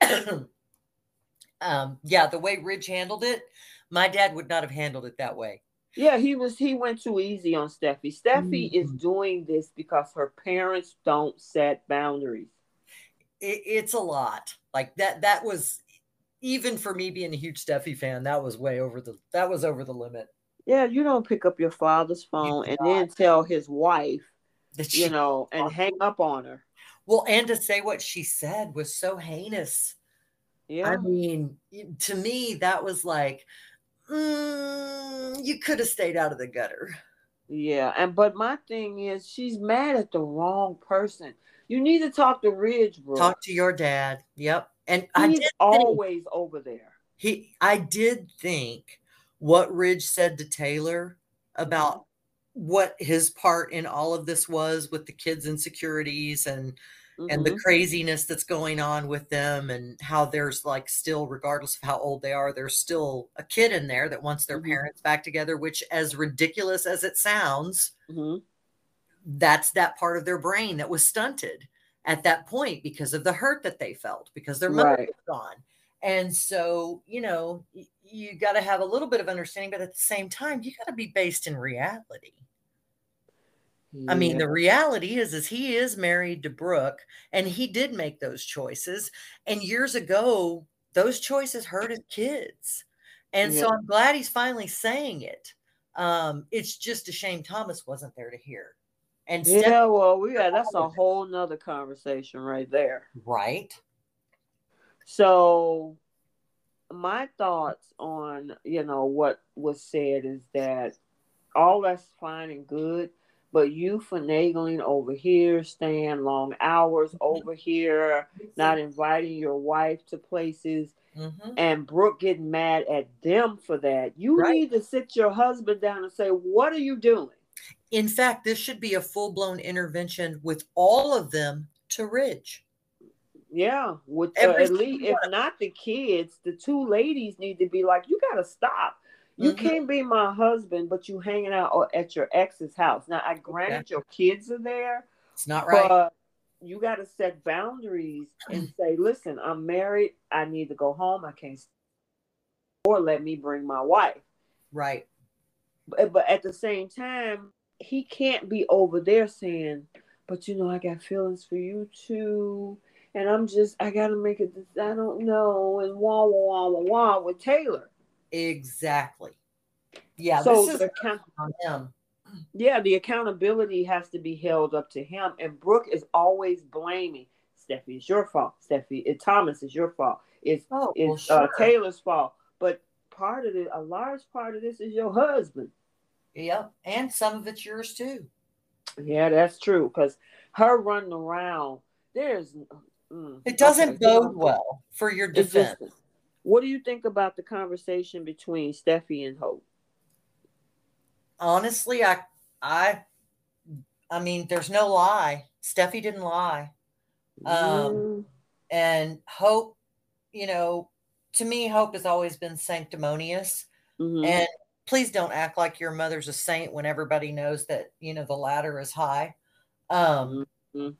um, yeah, the way Ridge handled it, my dad would not have handled it that way. Yeah, he was. He went too easy on Steffy. Steffy mm-hmm. is doing this because her parents don't set boundaries. It, it's a lot. Like that. That was even for me being a huge Steffy fan. That was way over the. That was over the limit. Yeah, you don't pick up your father's phone and then tell his wife that she, you know, and hang up on her. Well, and to say what she said was so heinous. Yeah. I mean, to me, that was like, mm, you could have stayed out of the gutter. Yeah, and but my thing is, she's mad at the wrong person. You need to talk to Ridge, bro. Talk to your dad. Yep, and He's I did always think, over there. He, I did think what Ridge said to Taylor about mm-hmm. what his part in all of this was with the kids' insecurities and mm-hmm. and the mm-hmm. craziness that's going on with them and how there's like still regardless of how old they are there's still a kid in there that wants their mm-hmm. parents back together which as ridiculous as it sounds mm-hmm. that's that part of their brain that was stunted at that point because of the hurt that they felt because their mother right. was gone and so you know you got to have a little bit of understanding but at the same time you got to be based in reality yeah. I mean, the reality is, is he is married to Brooke, and he did make those choices. And years ago, those choices hurt his kids. And yeah. so I'm glad he's finally saying it. Um, it's just a shame Thomas wasn't there to hear. And yeah, Steph- well, we got that's a whole nother conversation right there. Right. So my thoughts on you know what was said is that all that's fine and good but you finagling over here, staying long hours mm-hmm. over here, not inviting your wife to places, mm-hmm. and Brooke getting mad at them for that. You right. need to sit your husband down and say, What are you doing? In fact, this should be a full blown intervention with all of them to Ridge. Yeah, with uh, at least if not the kids, the two ladies need to be like, you got to stop. You mm-hmm. can't be my husband, but you hanging out at your ex's house. Now, I granted your kids are there. It's not right. But you got to set boundaries and say, listen, I'm married. I need to go home. I can't. Or let me bring my wife. Right. But, but at the same time, he can't be over there saying, but you know, I got feelings for you too. And I'm just, I got to make it, I don't know. And wah, wah, wah, wah, wah with Taylor. Exactly. Yeah. So this is account- on him. Yeah, the accountability has to be held up to him. And Brooke is always blaming Steffy. It's your fault. Steffy. It, Thomas is your fault. It's oh, it's well, uh, sure. uh, Taylor's fault. But part of it, a large part of this is your husband. Yep, and some of it's yours too. Yeah, that's true. Because her running around. There's mm, it doesn't okay. bode well for your defense. Just, what do you think about the conversation between Steffy and Hope? Honestly, I I I mean, there's no lie. Steffy didn't lie. Um, mm. and Hope, you know, to me, Hope has always been sanctimonious. Mm-hmm. And please don't act like your mother's a saint when everybody knows that, you know, the ladder is high. Um, mm-hmm.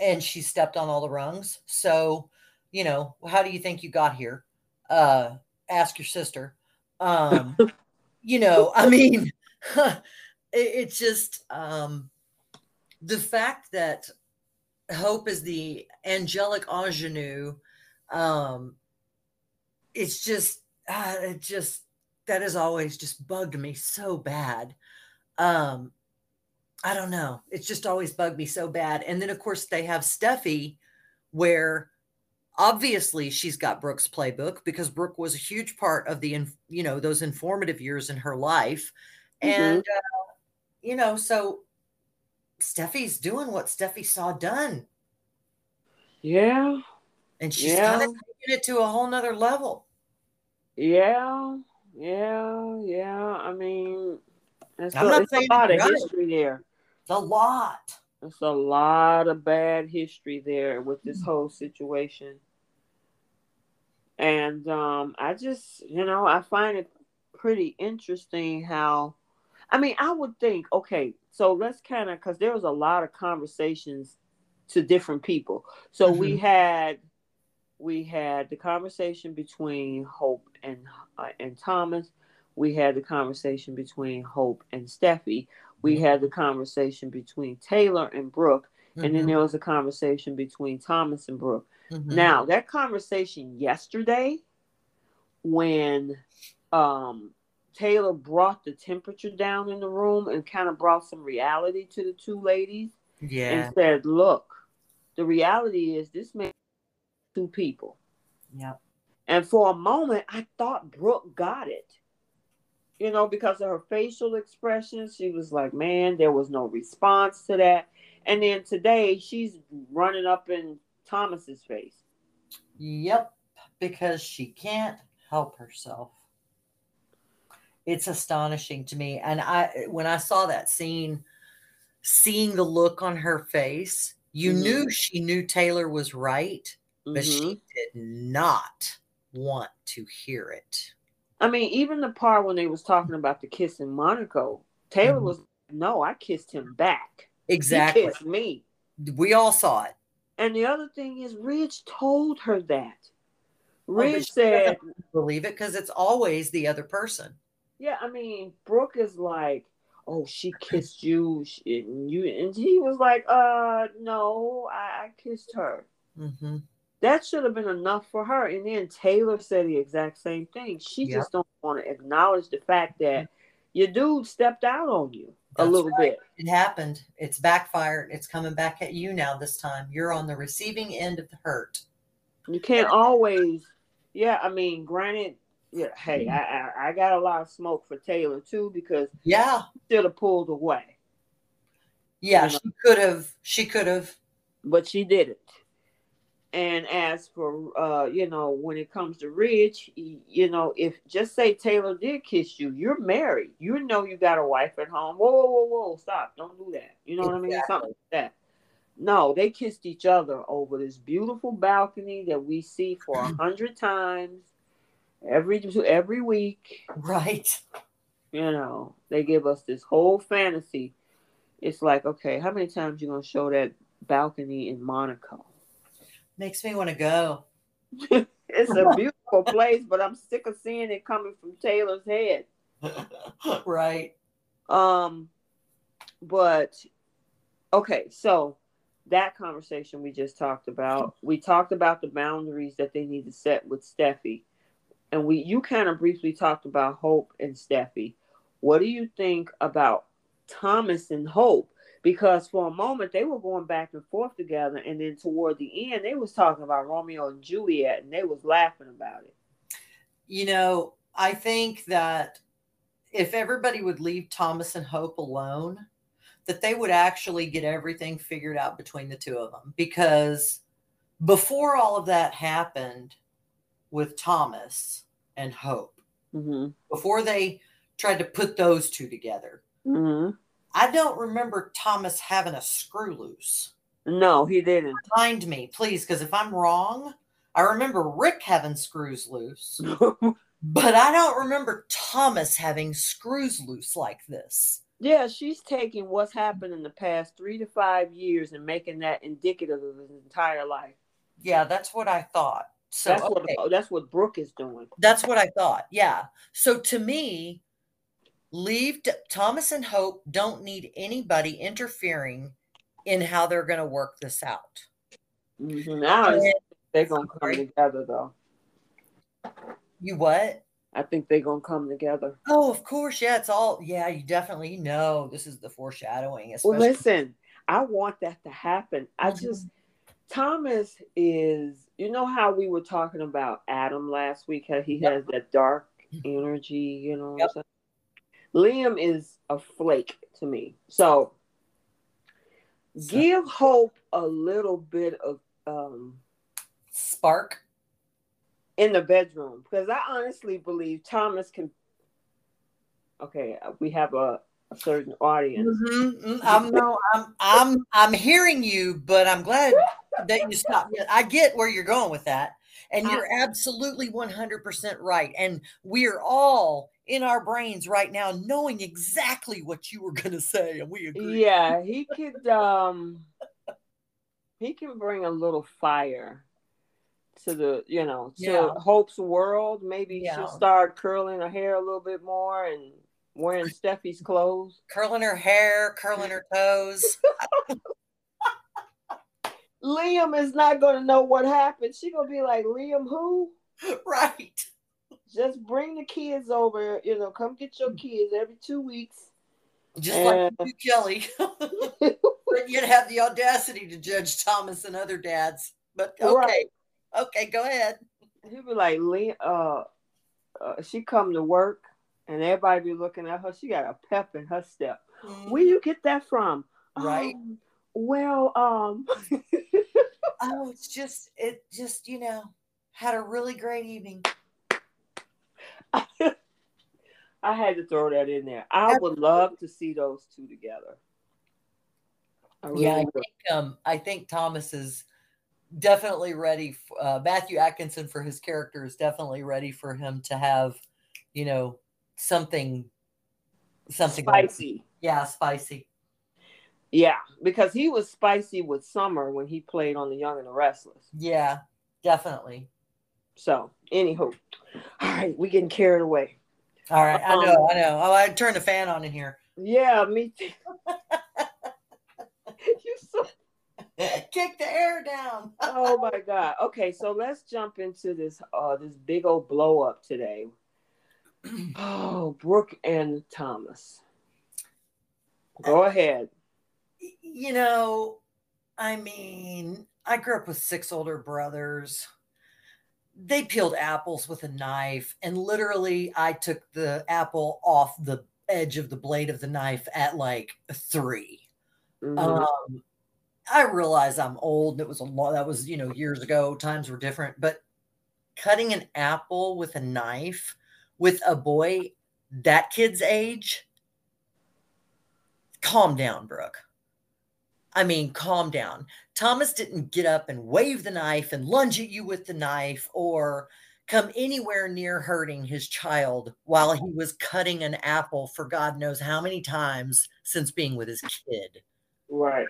And she stepped on all the rungs. So, you know, how do you think you got here? Uh, ask your sister. Um, you know, I mean, it, it's just um, the fact that Hope is the angelic ingenue. Um, it's just, uh, it just, that has always just bugged me so bad. Um, I don't know. It's just always bugged me so bad. And then, of course, they have Steffy, where obviously she's got Brooke's playbook because Brooke was a huge part of the, you know, those informative years in her life. Mm-hmm. And, uh, you know, so Steffy's doing what Steffy saw done. Yeah. And she's yeah. kind of taking it to a whole nother level. Yeah. Yeah. Yeah. I mean, it's, I'm a, not it's saying a lot of history there. It's a lot. It's a lot of bad history there with this whole situation. And um, I just, you know, I find it pretty interesting how, I mean, I would think, okay, so let's kind of because there was a lot of conversations to different people so mm-hmm. we had we had the conversation between hope and uh, and thomas we had the conversation between hope and steffy we had the conversation between taylor and brooke mm-hmm. and then mm-hmm. there was a conversation between thomas and brooke mm-hmm. now that conversation yesterday when um Taylor brought the temperature down in the room and kind of brought some reality to the two ladies. Yeah. And said, look, the reality is this man two people. Yep. And for a moment, I thought Brooke got it. You know, because of her facial expressions, she was like, man, there was no response to that. And then today, she's running up in Thomas's face. Yep, because she can't help herself it's astonishing to me. And I, when I saw that scene, seeing the look on her face, you mm-hmm. knew she knew Taylor was right, mm-hmm. but she mm-hmm. did not want to hear it. I mean, even the part when they was talking about the kiss in Monaco, Taylor mm-hmm. was no, I kissed him back. Exactly. He kissed me. We all saw it. And the other thing is, Ridge told her that. Ridge oh, said, "Believe it," because it's always the other person. Yeah, I mean, Brooke is like, oh, she kissed you, and you, and he was like, uh, no, I, I kissed her. Mm-hmm. That should have been enough for her. And then Taylor said the exact same thing. She yep. just don't want to acknowledge the fact that your dude stepped out on you That's a little right. bit. It happened. It's backfired. It's coming back at you now. This time, you're on the receiving end of the hurt. You can't always. Yeah, I mean, granted, yeah, hey, I, I, I got a lot of smoke for Taylor too because yeah, should have pulled away. Yeah, you know? she could have. She could have, but she didn't. And as for uh, you know, when it comes to Ridge, you know, if just say Taylor did kiss you, you're married. You know you got a wife at home. Whoa, whoa, whoa, whoa, stop! Don't do that. You know exactly. what I mean? Something like that. No, they kissed each other over this beautiful balcony that we see for a hundred times every every week. Right. You know, they give us this whole fantasy. It's like, okay, how many times you gonna show that balcony in Monaco? Makes me want to go. it's a beautiful place, but I'm sick of seeing it coming from Taylor's head. right. Um, but okay, so that conversation we just talked about, we talked about the boundaries that they need to set with Steffy and we you kind of briefly talked about Hope and Steffy. What do you think about Thomas and Hope? Because for a moment they were going back and forth together, and then toward the end they was talking about Romeo and Juliet, and they was laughing about it. You know, I think that if everybody would leave Thomas and Hope alone, that they would actually get everything figured out between the two of them because before all of that happened with Thomas and Hope, mm-hmm. before they tried to put those two together, mm-hmm. I don't remember Thomas having a screw loose. No, he didn't. Remind me, please, because if I'm wrong, I remember Rick having screws loose, but I don't remember Thomas having screws loose like this. Yeah, she's taking what's happened in the past three to five years and making that indicative of his entire life. Yeah, that's what I thought. So that's okay. what that's what Brooke is doing. That's what I thought. Yeah. So to me, leave Thomas and Hope don't need anybody interfering in how they're going to work this out. Mm-hmm. Now they're going to come together, though. You what? I think they're gonna come together. Oh, of course, yeah. It's all yeah. You definitely know this is the foreshadowing. Especially. Well, listen, I want that to happen. I mm-hmm. just Thomas is. You know how we were talking about Adam last week? How he yep. has that dark energy. You know. Yep. Liam is a flake to me. So, give hope a little bit of um spark in the bedroom because I honestly believe Thomas can. Okay, we have a, a certain audience. Mm-hmm. mm-hmm. I'm no, I'm I'm I'm hearing you, but I'm glad that you stopped. I get where you're going with that, and you're absolutely 100 percent right. And we're all in our brains right now, knowing exactly what you were going to say, and we agree. Yeah, he could. um He can bring a little fire to the you know to yeah. Hope's world. Maybe yeah. she'll start curling her hair a little bit more and wearing Steffy's clothes, curling her hair, curling her toes. Liam is not going to know what happened. She gonna be like, Liam, who? Right. Just bring the kids over. You know, come get your kids every two weeks. Just and... like you, Kelly. but you'd have the audacity to judge Thomas and other dads. But okay. Right. Okay, go ahead. He'd be like, Lee, uh, uh, she come to work and everybody be looking at her. She got a pep in her step. Mm-hmm. Where you get that from? Right. Um, well, um, oh, it's just it just you know had a really great evening. I had to throw that in there. I would love to see those two together. I really yeah, I think um, I think Thomas is definitely ready. Uh, Matthew Atkinson for his character is definitely ready for him to have, you know, something, something spicy. Like, yeah, spicy. Yeah, because he was spicy with Summer when he played on The Young and the Restless. Yeah, definitely. So, anywho, all right, we getting carried away. All right, um, I know, I know. Oh, I turned the fan on in here. Yeah, me too. Kick the air down. oh my god. Okay, so let's jump into this uh this big old blow up today. oh, Brooke and Thomas. Go ahead. You know, I mean, I grew up with six older brothers. They peeled apples with a knife, and literally, I took the apple off the edge of the blade of the knife at like 3 mm-hmm. Um, I realize I'm old. It was a lot. That was you know years ago. Times were different. But cutting an apple with a knife with a boy that kid's age, calm down, Brooke. I mean, calm down. Thomas didn't get up and wave the knife and lunge at you with the knife or come anywhere near hurting his child while he was cutting an apple for God knows how many times since being with his kid. Right.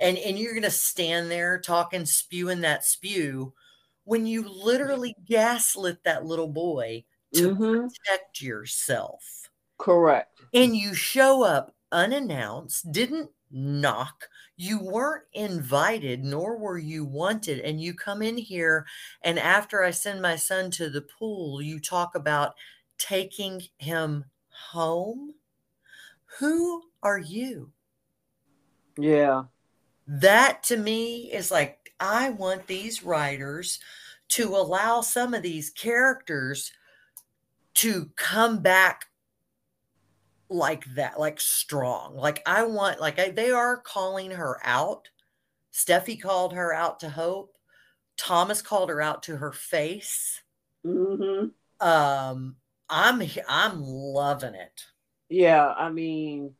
And and you're gonna stand there talking, spewing that spew when you literally gaslit that little boy to mm-hmm. protect yourself. Correct. And you show up unannounced, didn't knock, you weren't invited, nor were you wanted. And you come in here, and after I send my son to the pool, you talk about taking him home. Who are you? Yeah. That to me is like, I want these writers to allow some of these characters to come back like that, like strong. Like I want, like I, they are calling her out. Steffy called her out to Hope. Thomas called her out to her face. Mm-hmm. Um, I'm I'm loving it. Yeah, I mean,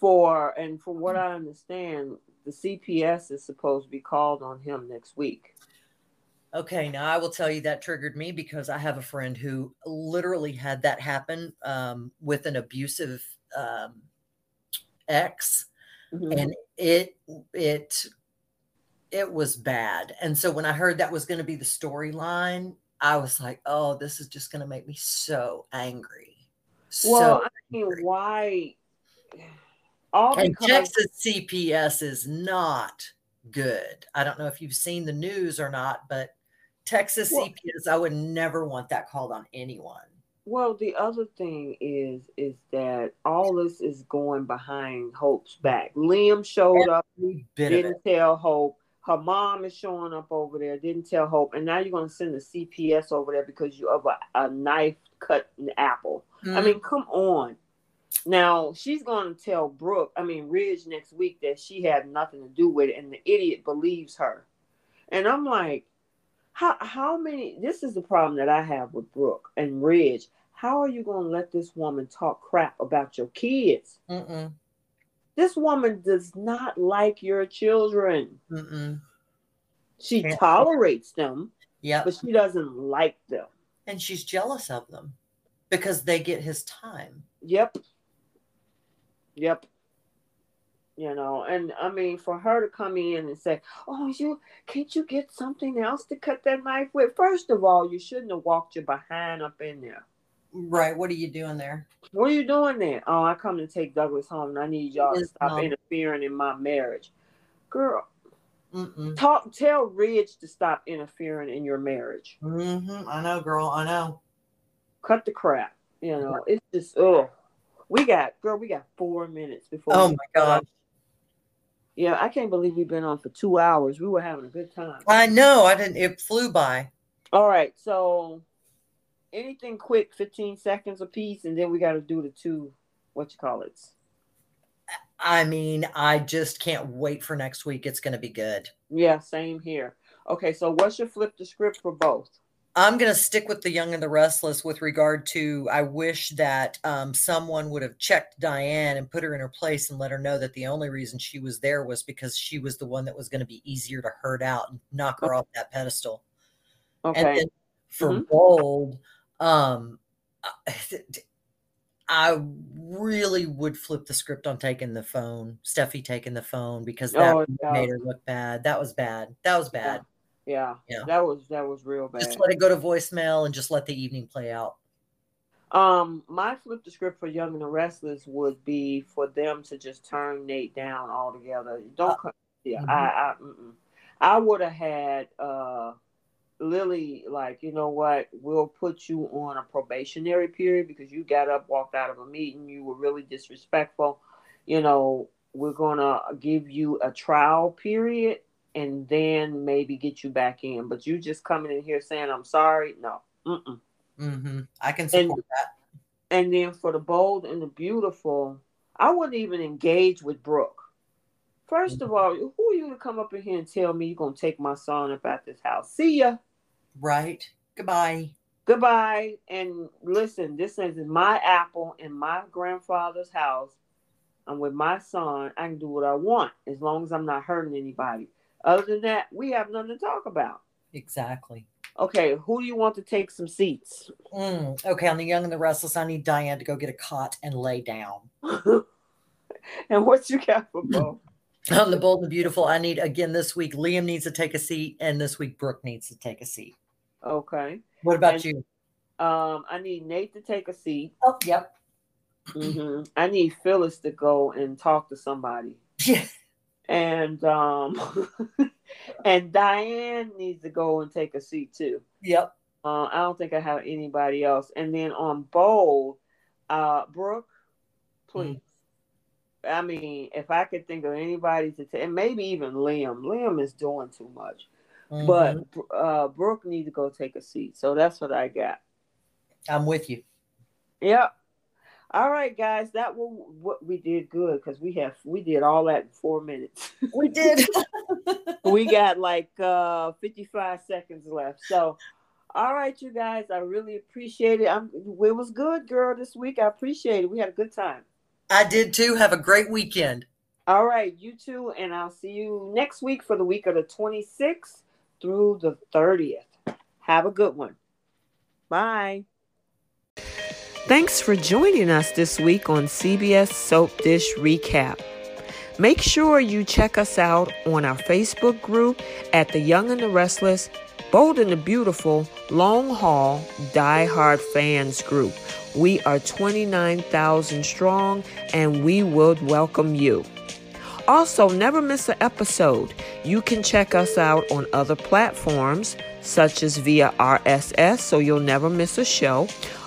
for and from what I understand, the CPS is supposed to be called on him next week. Okay, now I will tell you that triggered me because I have a friend who literally had that happen um, with an abusive um, ex, mm-hmm. and it it it was bad. And so when I heard that was going to be the storyline, I was like, "Oh, this is just going to make me so angry." Well, so I mean, why? All and because- Texas CPS is not good. I don't know if you've seen the news or not, but Texas well, CPS, I would never want that called on anyone. Well, the other thing is is that all this is going behind Hope's back. Liam showed Every up, didn't tell Hope. Her mom is showing up over there, didn't tell Hope, and now you're going to send the CPS over there because you have a, a knife cut an apple. Mm-hmm. I mean, come on. Now she's going to tell Brooke, I mean Ridge, next week that she had nothing to do with it, and the idiot believes her. And I'm like, how how many? This is the problem that I have with Brooke and Ridge. How are you going to let this woman talk crap about your kids? Mm-mm. This woman does not like your children. Mm-mm. She Can't tolerates them, yeah, but she doesn't like them, and she's jealous of them because they get his time. Yep. Yep you know and i mean for her to come in and say oh you can't you get something else to cut that knife with? First of all you shouldn't have walked your behind up in there. Right. What are you doing there? What are you doing there? Oh i come to take douglas home and i need y'all to stop interfering in my marriage. Girl Mm-mm. talk tell ridge to stop interfering in your marriage. Mm-hmm. i know girl. I know. Cut the crap you know. It's just oh we got girl we got four minutes before oh my god yeah, I can't believe we've been on for two hours. We were having a good time. I know. I didn't. It flew by. All right. So, anything quick, fifteen seconds a piece, and then we got to do the two. What you call it? I mean, I just can't wait for next week. It's going to be good. Yeah, same here. Okay, so what's your flip the script for both? I'm going to stick with the young and the restless with regard to I wish that um, someone would have checked Diane and put her in her place and let her know that the only reason she was there was because she was the one that was going to be easier to hurt out and knock her off that pedestal. Okay. And then for mm-hmm. Bold, um, I really would flip the script on taking the phone, Steffy taking the phone because that oh, made her look bad. That was bad. That was bad. Yeah, yeah, yeah, that was that was real bad. Just let it go to voicemail and just let the evening play out. Um, my flip the script for Young and the Restless would be for them to just turn Nate down altogether. Don't, uh, yeah, mm-hmm. I, I, I would have had uh Lily like, you know what? We'll put you on a probationary period because you got up, walked out of a meeting, you were really disrespectful. You know, we're gonna give you a trial period and then maybe get you back in. But you just coming in here saying I'm sorry, no. Mm-mm. Mm-hmm. I can support and, that. And then for the bold and the beautiful, I wouldn't even engage with Brooke. 1st mm-hmm. of all, who are you to come up in here and tell me you're gonna take my son up at this house? See ya. Right. Goodbye. Goodbye. And listen, this is my apple in my grandfather's house. I'm with my son. I can do what I want as long as I'm not hurting anybody. Other than that, we have nothing to talk about. Exactly. Okay, who do you want to take some seats? Mm, okay, on the Young and the Restless, I need Diane to go get a cot and lay down. and what's your got for both? on the Bold and Beautiful, I need again this week. Liam needs to take a seat, and this week Brooke needs to take a seat. Okay. What about and, you? Um, I need Nate to take a seat. Oh, yep. Mm-hmm. I need Phyllis to go and talk to somebody. Yeah and um and Diane needs to go and take a seat too. Yep. Uh, I don't think I have anybody else. And then on bold, uh, Brooke, please. Mm. I mean, if I could think of anybody to take, and maybe even Liam. Liam is doing too much, mm-hmm. but uh, Brooke needs to go take a seat. So that's what I got. I'm with you. Yep. All right, guys, that will what we did good because we have we did all that in four minutes. We did. we got like uh 55 seconds left. So all right, you guys, I really appreciate it. I'm it was good, girl, this week. I appreciate it. We had a good time. I did too. Have a great weekend. All right, you too, and I'll see you next week for the week of the 26th through the 30th. Have a good one. Bye. Thanks for joining us this week on CBS Soap Dish Recap. Make sure you check us out on our Facebook group at The Young and the Restless, Bold and the Beautiful, Long Haul, Die Hard Fans Group. We are 29,000 strong and we would welcome you. Also, never miss an episode. You can check us out on other platforms, such as via RSS, so you'll never miss a show.